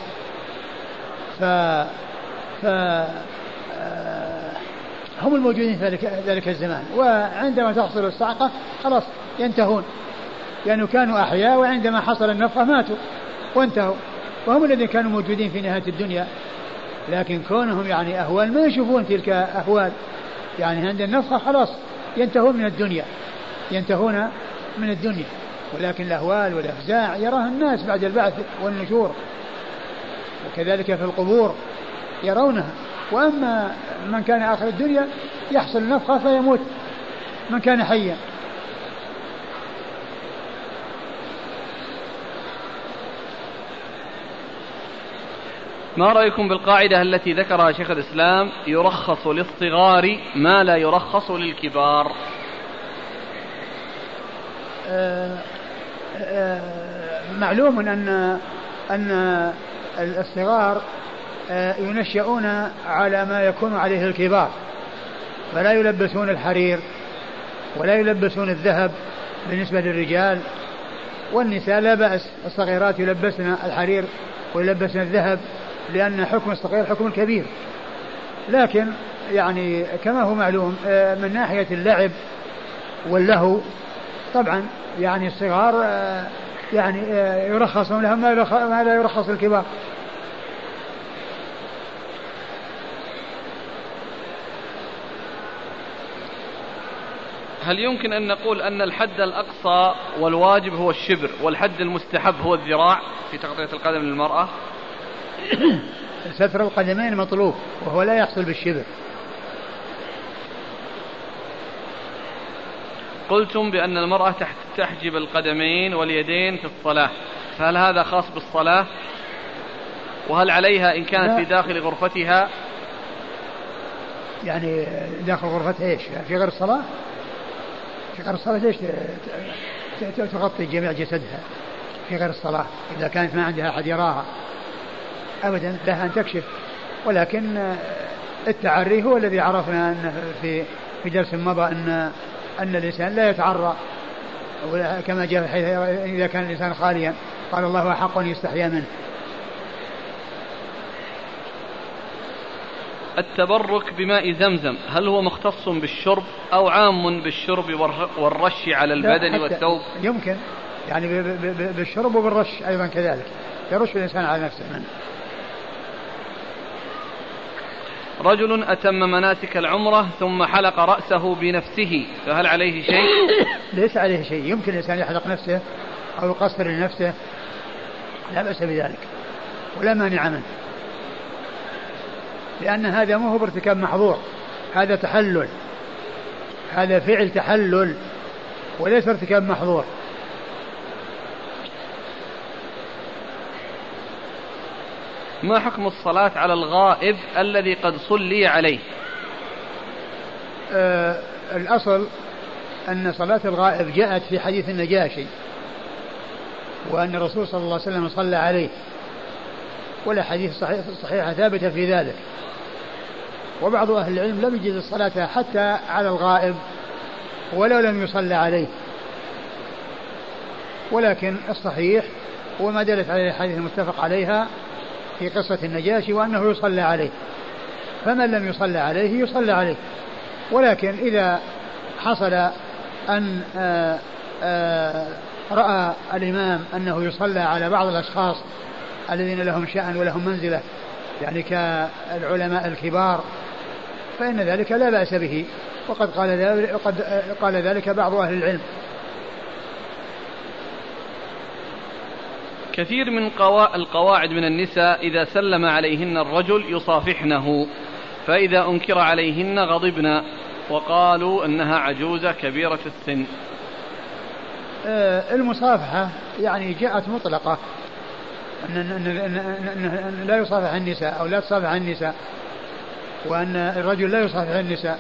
ف, ف... آه هم الموجودين في ذلك, ذلك الزمان. وعندما تحصل الصعقة خلاص ينتهون. لأنه كانوا أحياء وعندما حصل النفخة ماتوا وانتهوا. وهم الذين كانوا موجودين في نهاية الدنيا لكن كونهم يعني أهوال ما يشوفون تلك أهوال. يعني عند النفخة خلاص ينتهون من الدنيا ينتهون من الدنيا. ولكن الأهوال والأفزاع يراها الناس بعد البعث والنشور. وكذلك في القبور يرونها. وأما من كان آخر الدنيا يحصل نفخة فيموت من كان حيا. ما رأيكم بالقاعدة التي ذكرها شيخ الإسلام يرخص للصغار ما لا يرخص للكبار؟ آه، آه، معلوم أن أن الصغار آه، ينشؤون على ما يكون عليه الكبار فلا يلبسون الحرير ولا يلبسون الذهب بالنسبة للرجال. والنساء لا بأس الصغيرات يلبسن الحرير ويلبسن الذهب. لأن حكم الصغير حكم الكبير لكن يعني كما هو معلوم آه، من ناحية اللعب واللهو طبعا يعني الصغار آه، يعني يرخصون لهم ما لا يرخص الكبار. هل يمكن أن نقول أن الحد الأقصى والواجب هو الشبر والحد المستحب هو الذراع في تغطية القدم للمرأة؟ ستر القدمين مطلوب وهو لا يحصل بالشبر. قلتم بأن المرأة تحجب القدمين واليدين في الصلاة. فهل هذا خاص بالصلاة؟ وهل عليها إن كانت في داخل غرفتها؟ يعني داخل غرفتها إيش؟ في غير الصلاة؟ في غير الصلاة ليش تغطي جميع جسدها؟ في غير الصلاة إذا كانت ما عندها أحد يراها. أبدا لها أن تكشف. ولكن التعري هو الذي عرفنا أنه في في درس مضى أن أن الإنسان لا يتعرى. كما جاء حيث إذا كان الإنسان خاليا قال الله أحق أن يستحيا منه. التبرك بماء زمزم هل هو مختص بالشرب أو عام بالشرب والرش على البدن والثوب؟ يمكن. يعني بالشرب وبالرش أيضا كذلك. يرش الإنسان على نفسه منه. رجل أتم مناسك العمرة ثم حلق رأسه بنفسه فهل عليه شيء؟ ليس عليه شيء. يمكن الإنسان يحلق نفسه أو يقصر لنفسه. لا بأس بذلك. ولا مانع منه. لأن هذا مو هو بارتكاب محظور. هذا تحلل. هذا فعل تحلل. وليس ارتكاب محظور. ما حكم الصلاة على الغائب الذي قد صلي عليه؟ آه الأصل أن صلاة الغائب جاءت في حديث النجاشي وأن الرسول صلى الله عليه وسلم صلى عليه والأحاديث صحيحة, صحيحة ثابتة في ذلك. وبعض أهل العلم لم يجد الصلاة حتى على الغائب ولو لم يصلى عليه. ولكن الصحيح هو ما دلت عليه الحديث المتفق عليها في قصة النجاشي وأنه يصلى عليه. فمن لم يصلى عليه يصلى عليه. ولكن إذا حصل أن آآ آآ رأى الإمام أنه يصلى على بعض الأشخاص الذين لهم شأن ولهم منزلة يعني كالعلماء الكبار فإن ذلك لا بأس به. وقد قال ذلك, وقد قال ذلك بعض أهل العلم. كثير من القواعد من النساء إذا سلم عليهن الرجل يصافحنه فإذا أنكر عليهن غضبنا وقالوا أنها عجوزة كبيرة السن. آه، المصافحة يعني جاءت مطلقة أن, أن, أن, أن لا يصافح النساء أو لا تصافح النساء وأن الرجل لا يصافح النساء.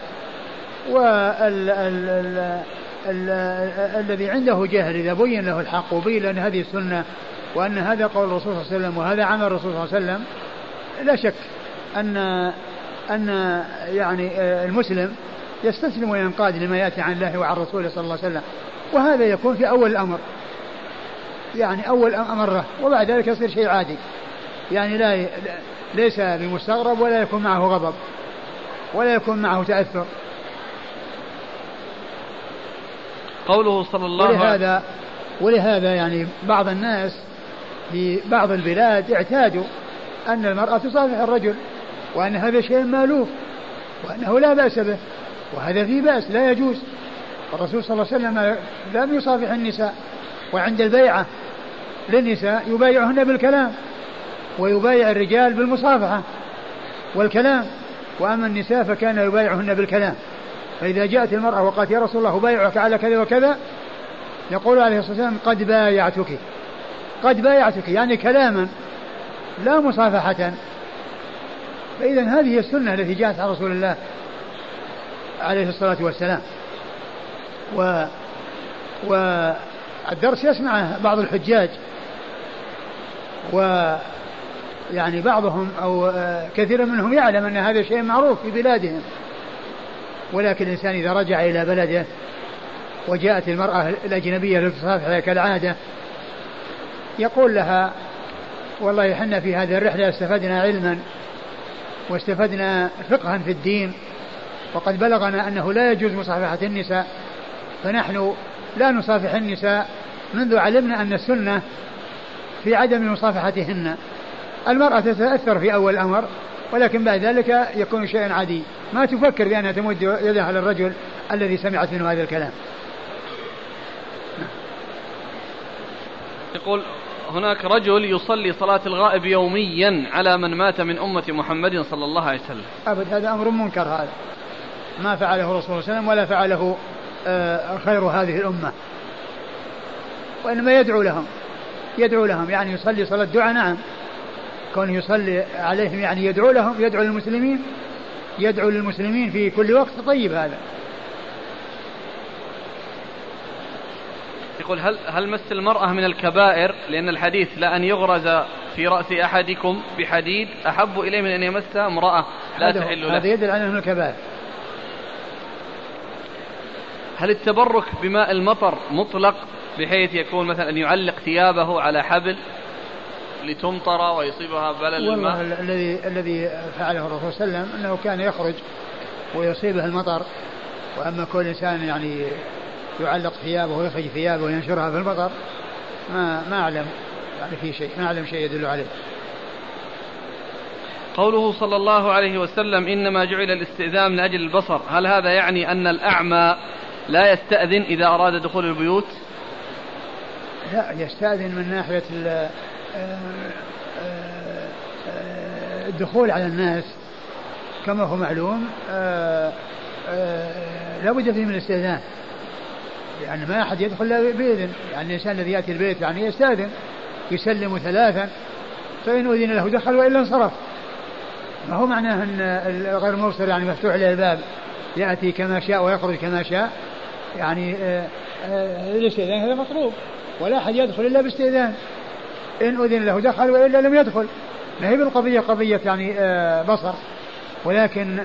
والذي عنده جهل إذا بين له الحق وبين أن هذه السنة وأن هذا قول الرسول صلى الله عليه وسلم وهذا عمل الرسول صلى الله عليه وسلم لا شك أن أن يعني المسلم يستسلم وينقاد لما يأتي عن الله وعن رسوله صلى الله عليه وسلم. وهذا يكون في أول الأمر. يعني أول أمره وبعد ذلك يصير شيء عادي. يعني لا ليس بمستغرب ولا يكون معه غضب ولا يكون معه تأثر. قوله صلى الله عليه وسلم ولهذا ولهذا يعني بعض الناس في بعض البلاد اعتادوا أن المرأة تصافح الرجل وأن هذا شيء مألوف وأنه لا بأس به وهذا فيه بأس لا يجوز. الرسول صلى الله عليه وسلم لم يصافح النساء وعند البيعة للنساء يبايعهن بالكلام ويبايع الرجال بالمصافحة والكلام وأما النساء فكان يبايعهن بالكلام. فإذا جاءت المرأة وقالت يا رسول الله أبايعك على كذا وكذا يقول عليه الصلاة والسلام قد بايعتك. قد بايعتك يعني كلاما لا مصافحة. فإذا هذه السنة التي جاءت عن رسول الله عليه الصلاة والسلام. و والدرس يسمعه بعض الحجاج. و يعني بعضهم أو كثير منهم يعلم أن هذا شيء معروف في بلادهم. ولكن الإنسان إذا رجع إلى بلده وجاءت المرأة الأجنبية لتصافح كالعادة يقول لها والله إحنا في هذه الرحلة استفدنا علما واستفدنا فقها في الدين وقد بلغنا أنه لا يجوز مصافحة النساء فنحن لا نصافح النساء منذ علمنا أن السنة في عدم مصافحتهن. المرأة تتأثر في أول الأمر ولكن بعد ذلك يكون شيئا عادي. ما تفكر بأنها تمد يدها على الرجل الذي سمعت منه هذا الكلام. يقول هناك رجل يصلي صلاة الغائب يوميا على من مات من أمة محمد صلى الله عليه وسلم. أبد هذا أمر منكر هذا. ما فعله الرسول صلى الله عليه وسلم ولا فعله آه، خير هذه الأمة. وإنما يدعو لهم يدعو لهم يعني يصلي صلاة دعاء نعم. كونه يصلي عليهم يعني يدعو لهم يدعو للمسلمين يدعو للمسلمين في كل وقت. طيب هذا. يقول هل هل مس المرأة من الكبائر؟ لأن الحديث لأن يغرز في رأس أحدكم بحديد أحب إليه من أن يمس امرأة لا تحل له. هذا يدل على أنه الكبائر. هل التبرك بماء المطر مطلق بحيث يكون مثلا أن يعلق ثيابه على حبل لتمطر ويصيبها بلل الماء؟ الذي الذي فعله الرسول صلى الله عليه وسلم أنه كان يخرج ويصيبه المطر وأما كل إنسان يعني يعلق ثيابه ويخرج ثيابه وينشرها في المطر ما ما أعلم. يعني في شيء ما أعلم شيء يدل عليه. قوله صلى الله عليه وسلم إنما جعل الاستئذان من أجل البصر. هل هذا يعني أن الأعمى لا يستأذن إذا أراد دخول البيوت؟ لا يستأذن من ناحية آه، آه، الدخول على الناس. كما هو معلوم آه، لا بد فيه من الاستئذان. يعني ما أحد يدخل إلا بإذن. يعني الإنسان الذي يأتي البيت يعني يستأذن يسلم ثلاثا فإن أذن له دخل وإلا انصرف ما هو معناه أن غير مرسل يعني مفتوح له الباب يأتي كما شاء ويخرج كما شاء؟ يعني آه، آه، الاستئذان هذا مطلوب. ولا أحد يدخل إلا باستئذان. إن أذن له دخل وإلا لم يدخل. ما هي بالقضية قضية يعني آه، بصر. ولكن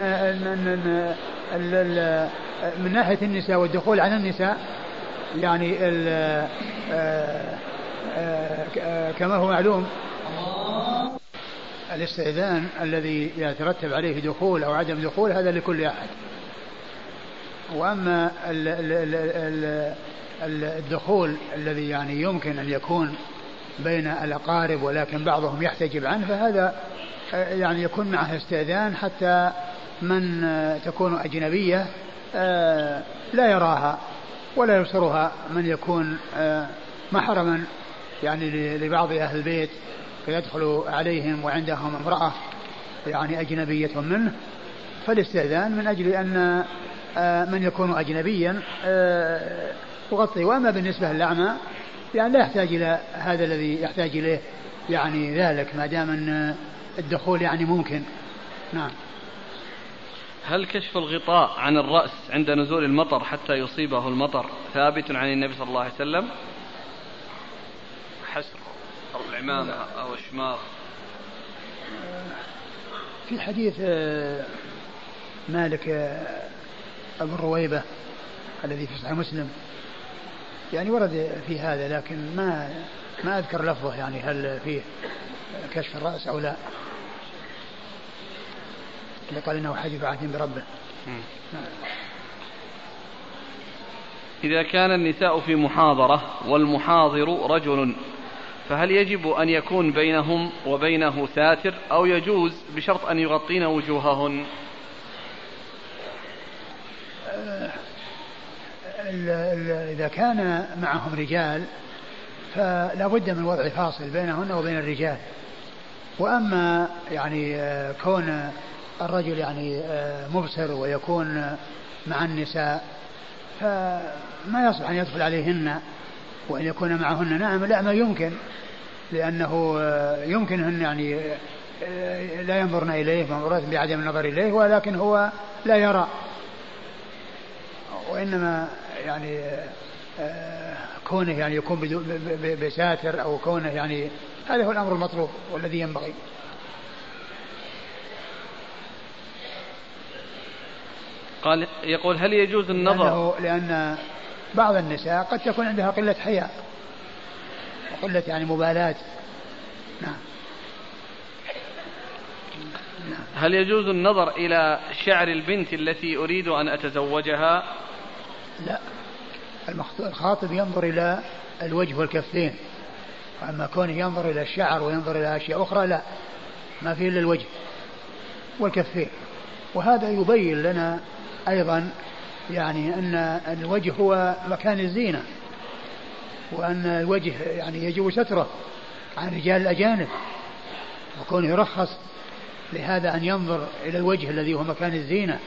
من ناحية النساء والدخول على النساء يعني كما هو معلوم الاستئذان الذي يترتب عليه دخول أو عدم دخول هذا لكل أحد. وأما الدخول الذي يعني يمكن أن يكون بين الأقارب ولكن بعضهم يحتجب عنه فهذا يعني يكون معه استئذان حتى من تكون أجنبية لا يراها. ولا يبصرها من يكون محرما يعني لبعض أهل البيت فيدخل عليهم وعندهم امرأة يعني أجنبية منه فالاستئذان من أجل أن آه، من يكون أجنبيا آه، يغطي. وأما بالنسبة للأعمى يعني لا يحتاج إلى هذا الذي يحتاج إليه يعني ذلك ما دام أن الدخول يعني ممكن. نعم. هل كشف الغطاء عن الرأس عند نزول المطر حتى يصيبه المطر ثابت عن النبي صلى الله عليه وسلم؟ حسر. أو العمامة أو الشماغ. في حديث آه، مالك أبو الرويبة الذي في صحيح مسلم. يعني ورد في هذا لكن ما ما أذكر لفظه يعني هل فيه كشف الرأس أو لا. اللي قال إنه حديث عهد بربه. إذا كان النساء في محاضرة والمحاضر رجل فهل يجب أن يكون بينهم وبينه ساتر أو يجوز بشرط أن يغطين وجوههن؟ إذا كان معهم رجال فلا بد من وضع فاصل بينهن وبين الرجال. وأما يعني آه، كون الرجل يعني آه، مبصر ويكون مع النساء فما يصلح أن يدخل عليهن وأن يكون معهن نعم لا ما يمكن لأنه آه، يمكن يعني لا ينظرن إليه مأمورات بعدم النظر إليه ولكن هو لا يرى. وإنما يعني آه، كونه يعني يكون بساتر أو كونه يعني هذا هو الأمر المطلوب والذي ينبغي. قال يقول هل يجوز النظر؟ لأنه لأن بعض النساء قد تكون عندها قلة حياء. وقلة يعني مبالاة. نعم. هل يجوز النظر إلى شعر البنت التي أريد أن أتزوجها؟ لا. الخاطب ينظر إلى الوجه والكفين. أما كونه ينظر إلى الشعر وينظر إلى أشياء أخرى لا. ما فيه إلا الوجه والكفين. وهذا يبين لنا أيضا يعني أن الوجه هو مكان الزينة وأن الوجه يعني يجب ستره عن رجال الأجانب وكونه يرخص لهذا أن ينظر إلى الوجه الذي هو مكان الزينة.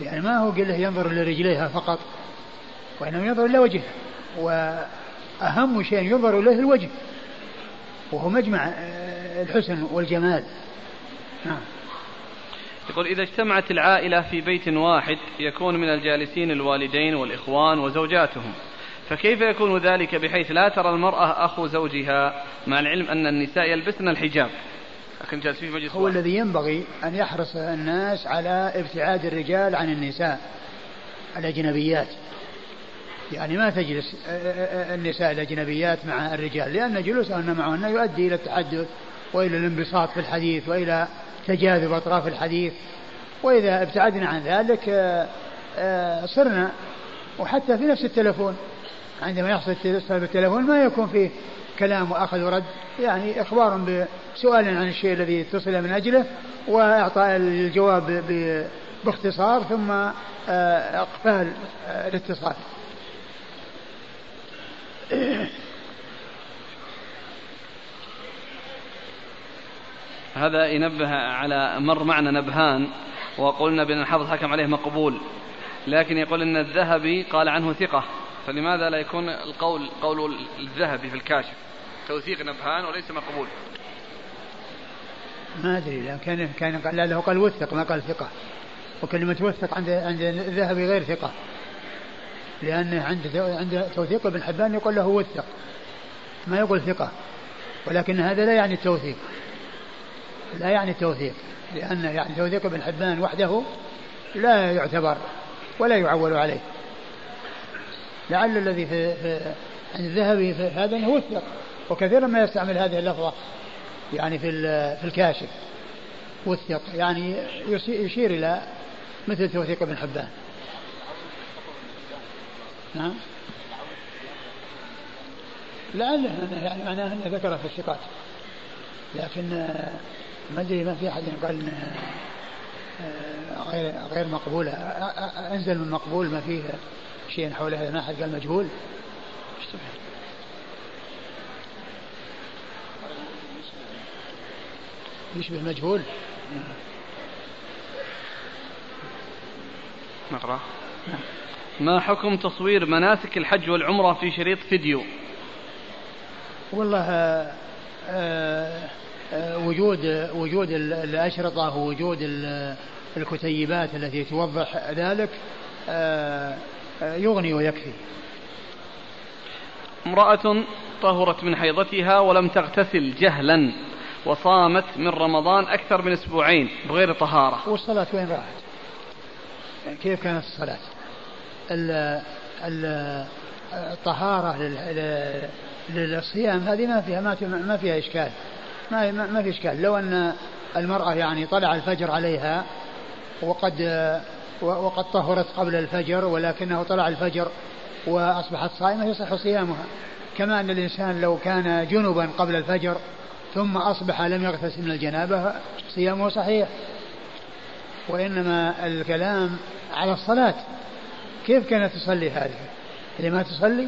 يعني ما هو قل له ينظر لرجليها فقط وإنما ينظر إلى وجهه وأهم شيء ينظر إليه الوجه وهو مجمع الحسن والجمال. نعم. يقول إذا اجتمعت العائلة في بيت واحد يكون من الجالسين الوالدين والإخوان وزوجاتهم. فكيف يكون ذلك بحيث لا ترى المرأة أخو زوجها مع العلم أن النساء يلبسن الحجاب؟ لكن جالسين في مجلس هو واحد. الذي ينبغي أن يحرص الناس على ابتعاد الرجال عن النساء الأجنبيات. يعني ما تجلس النساء الأجنبيات مع الرجال لأن جلوسهن معهن يؤدي إلى التحدث وإلى الانبساط في الحديث وإلى تجاذب أطراف الحديث وإذا ابتعدنا عن ذلك صرنا وحتى في نفس التلفون. عندما يحصل اتصال بالتلفون ما يكون فيه كلام وأخذ ورد يعني إخبار بسؤال عن الشيء الذي اتصل من أجله وإعطاء الجواب باختصار ثم إقفال الاتصال. هذا ينبه على مر معنا نبهان وقلنا بأن الحافظ حكم عليه مقبول لكن يقول أن الذهبي قال عنه ثقة فلماذا لا يكون القول قول الذهبي في الكاشف؟ توثيق نبهان وليس مقبول. ما أدري لأن كان كان قال له قال وثق ما قال ثقة. وكلمة وثق عند عند الذهبي غير ثقة. لأنه عند عند توثيق ابن حبان يقول له وثق ما يقول ثقة. ولكن هذا لا يعني التوثيق. لا يعني التوثيق لأن يعني توثيق ابن حبان وحده لا يعتبر ولا يعول عليه. لعل الذي في, في عند الذهبي في هذا أنه وثق وكثيرا ما يستعمل هذه اللفظة يعني في في الكاشف. وثق يعني يشير إلى مثل توثيق ابن حبان. نعم لعله يعني معناه أنه ذكر في الثقات لكن ما أدري ما في أحد قال انه غير غير مقبول. أنزل من مقبول ما فيه شيء حول هذا ما أحد قال مجهول. يشبه مجهول. نقرأ. نعم. ما حكم تصوير مناسك الحج والعمرة في شريط فيديو؟ والله آه، آه، وجود وجود الأشرطة ووجود الكتيبات التي توضح ذلك آه، يغني ويكفي. امرأة طهرت من حيضتها ولم تغتسل جهلا وصامت من رمضان أكثر من أسبوعين بغير طهارة. والصلاة وين راحت؟ كيف كانت الصلاة؟ الطهارة للصيام هذه ما فيها ما فيها إشكال. ما ما في إشكال. لو أن المرأة يعني طلع الفجر عليها وقد وقد طهرت قبل الفجر ولكنه طلع الفجر وأصبحت صائمة يصح صيامها. كما أن الإنسان لو كان جنبا قبل الفجر ثم أصبح لم يغتسل من الجنابة صيامه صحيح. وإنما الكلام على الصلاة. كيف كانت تصلي هذه؟ اللي ما تصلي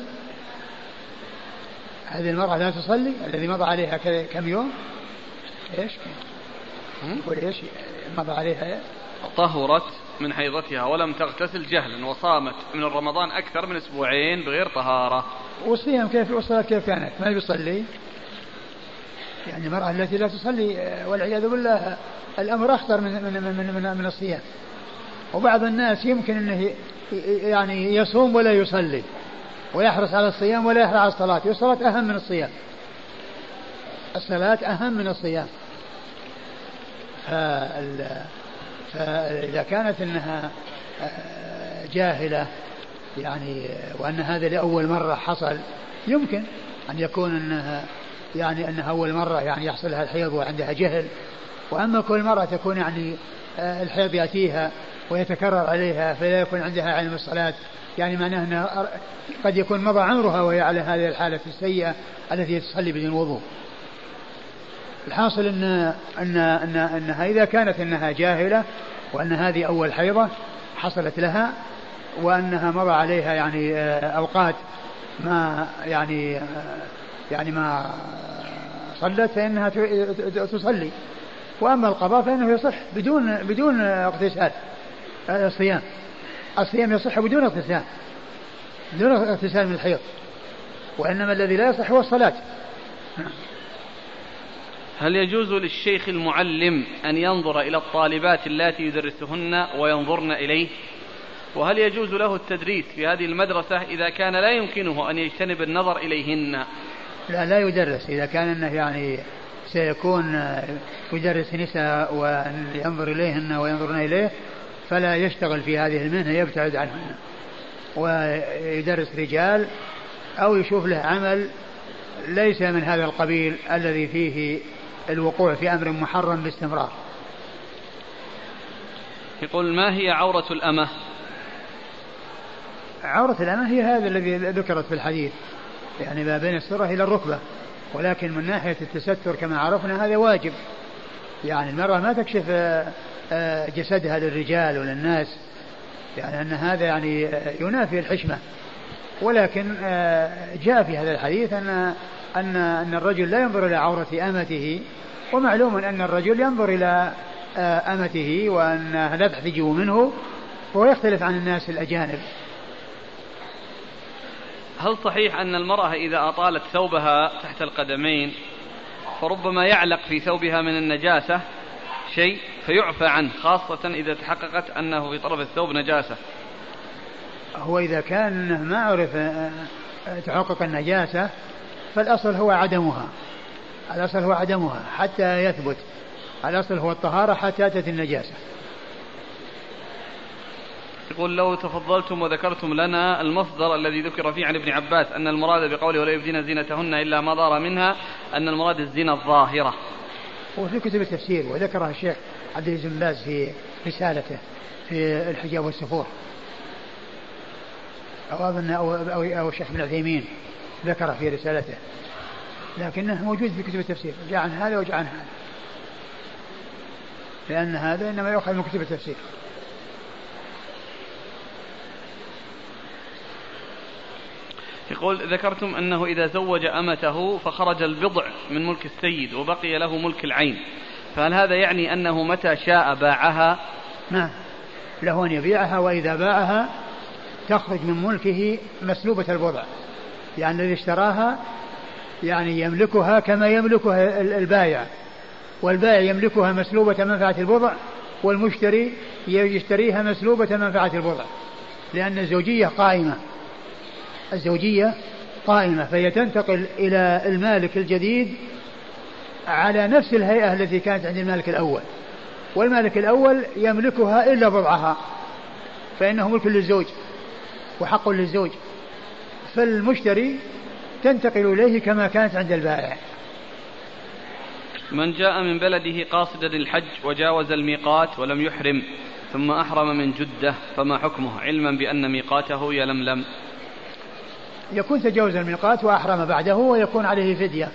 هذه المرأة لا تصلي الذي مضى عليها كم يوم إيش؟ يقول إيش؟ مضى عليها؟ طهرت من حيضتها ولم تغتسل جهلا وصامت من رمضان أكثر من أسبوعين بغير طهارة. والصيام كيف والصلاة كيف كانت؟ ما بيصلي؟ يعني المرأة التي لا تصلي والعياذ بالله الأمر أخطر من من من من, من الصيام. وبعض الناس يمكن أنه يعني يصوم ولا يصلي. ويحرص على الصيام ولا يحرص على الصلاة. والصلاة أهم من الصيام. الصلاة أهم من الصيام. فإذا كانت أنها آه، جاهلة يعني وأن هذا لأول مرة حصل يمكن أن يكون أنها يعني أنها أول مرة يعني يحصل لها الحيض وعندها جهل. وأما كل مرة تكون يعني آه، الحيض يأتيها ويتكرر عليها فلا يكون عندها علم الصلاة. يعني معناه أنها قد يكون مضى عمرها وهي على هذه الحالة السيئة التي تصلي بدون وضوء. الحاصل أن أن أن أنها إذا كانت أنها جاهلة وأن هذه أول حيضة حصلت لها وأنها مضى عليها يعني آه، أوقات ما يعني آه، يعني ما صلت فإنها تصلي. وأما القضاء فإنه يصح بدون بدون اغتسال الصيام الصيام يصح بدون اغتسال بدون اغتسال من الحيض وإنما الذي لا يصح هو الصلاة. هل يجوز للشيخ المعلم أن ينظر إلى الطالبات اللاتي يدرسهن وينظرن إليه؟ وهل يجوز له التدريس في هذه المدرسة إذا كان لا يمكنه أن يجتنب النظر إليهن؟ لا لا يدرس. إذا كان أنه يعني سيكون يدرس نساء وينظر إليهن وينظرن إليه فلا يشتغل في هذه المهنة يبتعد عنهن ويدرس رجال أو يشوف له عمل ليس من هذا القبيل الذي فيه الوقوع في أمر محرم باستمرار. يقول ما هي عورة الأمة؟ عورة الأمة هي هذا الذي ذكرت في الحديث. يعني ما بين السرة إلى الركبة. ولكن من ناحية التستر كما عرفنا هذا واجب. يعني المرأة ما تكشف جسدها للرجال وللناس. يعني أن هذا يعني آه، ينافي الحشمة. ولكن جاء في هذا الحديث أن أن أن الرجل لا ينظر إلى عورة أمته ومعلوم أن الرجل ينظر إلى أمته وأنها لا تحتجب منه وهو يختلف عن الناس الأجانب. هل صحيح أن المرأة إذا أطالت ثوبها تحت القدمين فربما يعلق في ثوبها من النجاسة؟ شيء فيعفى عنه خاصة إذا تحققت أنه في طرف الثوب نجاسة. هو إذا كان ما عرف آه، تحقق النجاسة فالأصل هو عدمها. الأصل هو عدمها حتى يثبت. الأصل هو الطهارة حتى تأتي النجاسة. يقول لو تفضلتم وذكرتم لنا المصدر الذي ذكر فيه عن ابن عباس أن المراد بقوله ولا يبدين زينتهن إلا ما ظهر منها أن المراد الزينة الظاهرة. وفي كتب التفسير وذكرها الشيخ عبد العزيز بن باز في رسالته في الحجاب والسفور أو أظن أو أو, أو الشيخ ابن عثيمين ذكر في رسالته. لكنه موجود في كتب التفسير. جاء عن هذا وجاء عن هذا. لأن هذا إنما يؤخذ من كتب التفسير. يقول ذكرتم أنه إذا زوج أمته فخرج البضع من ملك السيد وبقي له ملك العين. فهل هذا يعني أنه متى شاء باعها؟ نعم. له أن يبيعها وإذا باعها تخرج من ملكه مسلوبة البضع. يعني الذي اشتراها يعني يملكها كما يملكها البايع. والبائع يملكها مسلوبة منفعة البضع والمشتري يشتريها مسلوبة منفعة البضع. لأن الزوجية قائمة. الزوجية قائمة فهي تنتقل إلى المالك الجديد على نفس الهيئة التي كانت عند المالك الأول. والمالك الأول يملكها إلا بضعها فإنه ملك للزوج وحق للزوج. فالمشتري تنتقل إليه كما كانت عند البائع. من جاء من بلده قاصدا الحج وجاوز الميقات ولم يحرم ثم أحرم من جدة فما حكمه؟ علما بأن ميقاته يلملم. يكون تجاوز الميقات وأحرم بعده ويكون عليه فدية.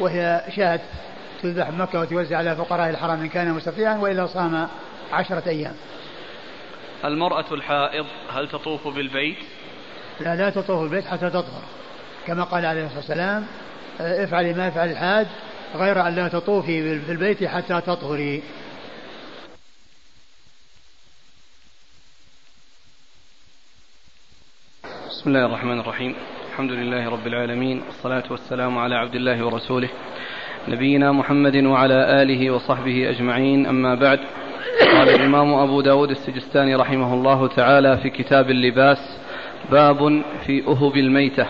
وهي شاة تذبح بمكة وتوزع على فقراء الحرم إن كان مستطيعا وإلا صام عشرة أيام. المرأة الحائض هل تطوف بالبيت؟ لا لا تطوف بالبيت حتى تطهر. كما قال عليه الصلاة والسلام افعلي ما يفعل الحاج غير أن لا تطوفي في البيت حتى تطهري. بسم الله الرحمن الرحيم. الحمد لله رب العالمين والصلاة والسلام على عبد الله ورسوله نبينا محمد وعلى آله وصحبه أجمعين. أما بعد قال الإمام أبو داود السجستاني رحمه الله تعالى في كتاب اللباس باب في أهب الميتة.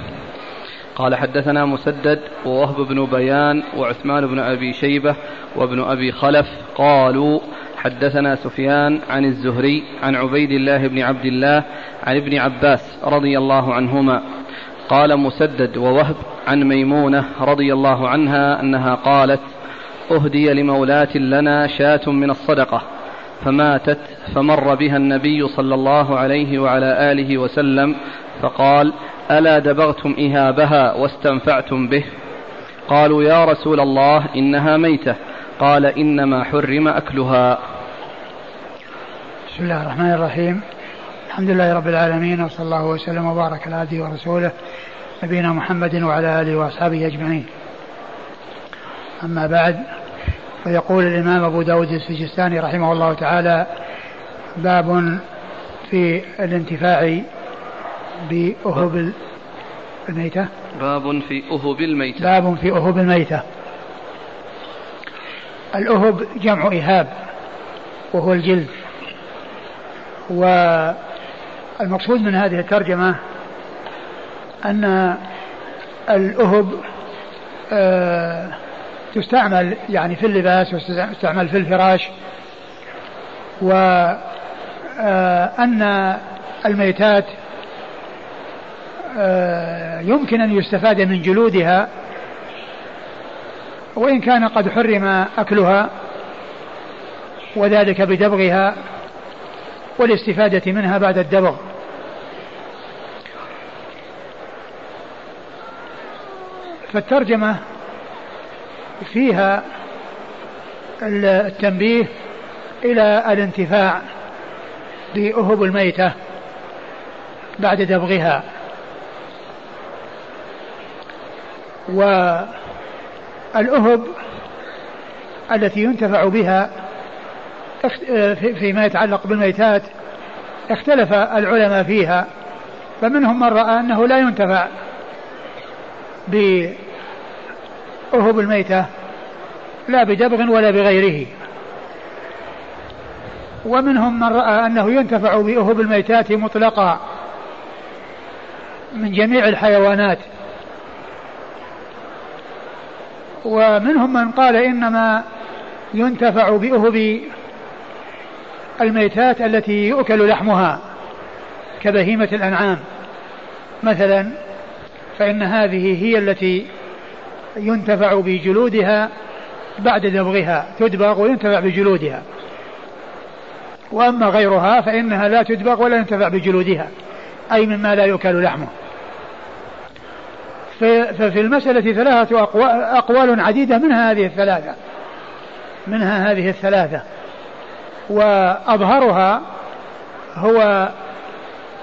قال حدثنا مسدد ووهب بن بيان وعثمان بن أبي شيبة وابن أبي خلف قالوا حدثنا سفيان عن الزهري عن عبيد الله بن عبد الله عن ابن عباس رضي الله عنهما قال مسدد ووهب عن ميمونة رضي الله عنها أنها قالت أهدي لمولاة لنا شاة من الصدقة فماتت فمر بها النبي صلى الله عليه وعلى آله وسلم فقال ألا دبغتم إهابها واستنفعتم به؟ قالوا يا رسول الله إنها ميتة قال إنما حرم أكلها. بسم الله الرحمن الرحيم. الحمد لله رب العالمين وصلى الله وسلم وبارك على عبده ورسوله نبينا محمد وعلى آله وأصحابه أجمعين. أما بعد فيقول الإمام أبو داود السجستاني رحمه الله تعالى باب في الانتفاع بأهب الميتة. باب في أهب الميتة. باب في أهب الميتة. الأهب جمع إهاب وهو الجلد. والمقصود من هذه الترجمة أن الأهب آه، تستعمل يعني في اللباس وتستعمل في الفراش وأن آه، الميتات آه، يمكن أن يستفاد من جلودها وإن كان قد حرم أكلها وذلك بدبغها والاستفادة منها بعد الدبغ. فالترجمة فيها التنبيه إلى الانتفاع بأهب الميتة بعد دبغها. والأهب التي ينتفع بها فيما يتعلق بالميتات اختلف العلماء فيها فمنهم من رأى أنه لا ينتفع بأهب الميتة لا بدبغ ولا بغيره. ومنهم من رأى أنه ينتفع بأهب الميتات مطلقا من جميع الحيوانات. ومنهم من قال إنما ينتفع بأهب الميتات التي يؤكل لحمها كبهيمة الأنعام. مثلا فإن هذه هي التي ينتفع بجلودها بعد دبغها تدبغ وينتفع بجلودها. وأما غيرها فإنها لا تدبغ ولا ينتفع بجلودها أي مما لا يؤكل لحمه. ففي المسألة ثلاثة أقوال عديدة منها هذه الثلاثة. منها هذه الثلاثة. وأظهرها هو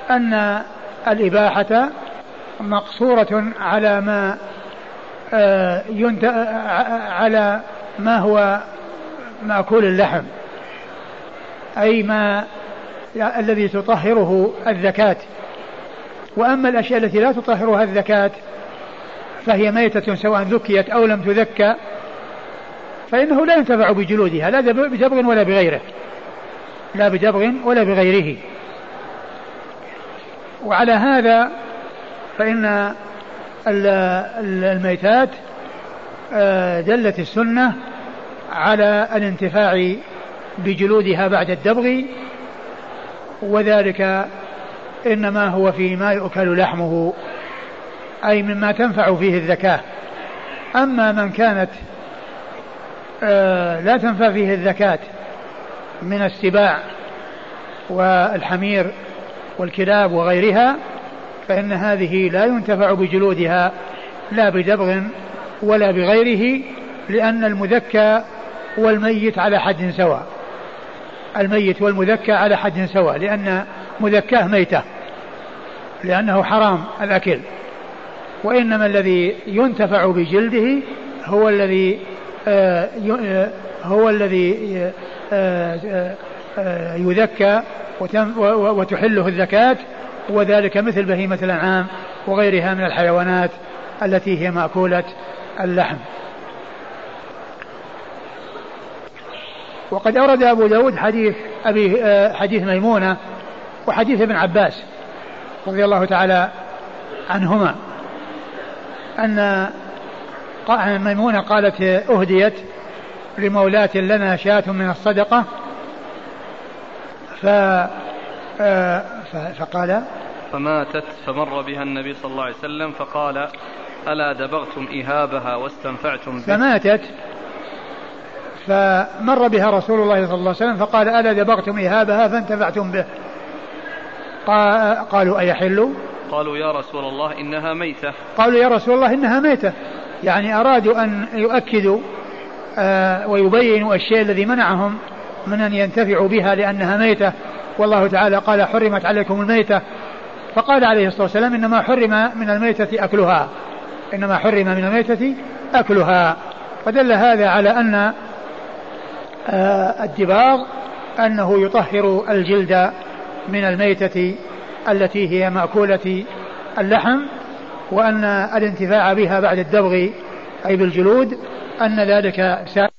أن الإباحة مقصورة على ما آه، على ما هو مأكول اللحم أي ما الذي تطهره الذكاة وأما الأشياء التي لا تطهرها الذكاة فهي ميتة سواء ذكيت أو لم تذكى فإنه لا ينتفع بجلودها لا بدبغ ولا بغيره. لا بدبغ ولا بغيره. وعلى هذا فإن الميتات آه، دلت السنة على الانتفاع بجلودها بعد الدبغ وذلك إنما هو فيما يؤكل لحمه أي مما تنفع فيه الذكاة أما من كانت آه، لا تنفع فيه الذكاة من السباع والحمير والكلاب وغيرها فإن هذه لا ينتفع بجلودها لا بدبغ ولا بغيره لأن المذكى والميت على حد سواء. الميت والمذكى على حد سواء لأن مذكاه ميتة لأنه حرام الأكل. وإنما الذي ينتفع بجلده هو الذي هو الذي آه، يذكى وتحله الزكاة وذلك مثل بهيمة الأنعام وغيرها من الحيوانات التي هي مأكولة اللحم. وقد أورد أبو داود حديث أبي حديث ميمونة وحديث ابن عباس رضي الله تعالى عنهما أن ميمونة قالت أهديت لمولاة لنا شاة من الصدقة. ف فقال فماتت فمر بها النبي صلى الله عليه وسلم فقال ألا دبغتم إهابها واستنفعتم به؟ فماتت. فمر بها رسول الله صلى الله عليه وسلم فقال ألا دبغتم إهابها فانتفعتم به؟ قالوا أيحل؟ قالوا يا رسول الله إنها ميتة. قالوا يا رسول الله إنها ميتة. يعني أرادوا أن يؤكدوا آه، ويبينوا الشيء الذي منعهم من أن ينتفعوا بها لأنها ميتة. والله تعالى قال حرمت عليكم الميتة. فقال عليه الصلاة والسلام إنما حرم من الميتة أكلها. إنما حرم من الميتة أكلها. فدل هذا على أن آه، الدباغ أنه يطهر الجلد من الميتة التي هي مأكولة اللحم. وأن الانتفاع بها بعد الدبغ أي بالجلود أن ذلك سائر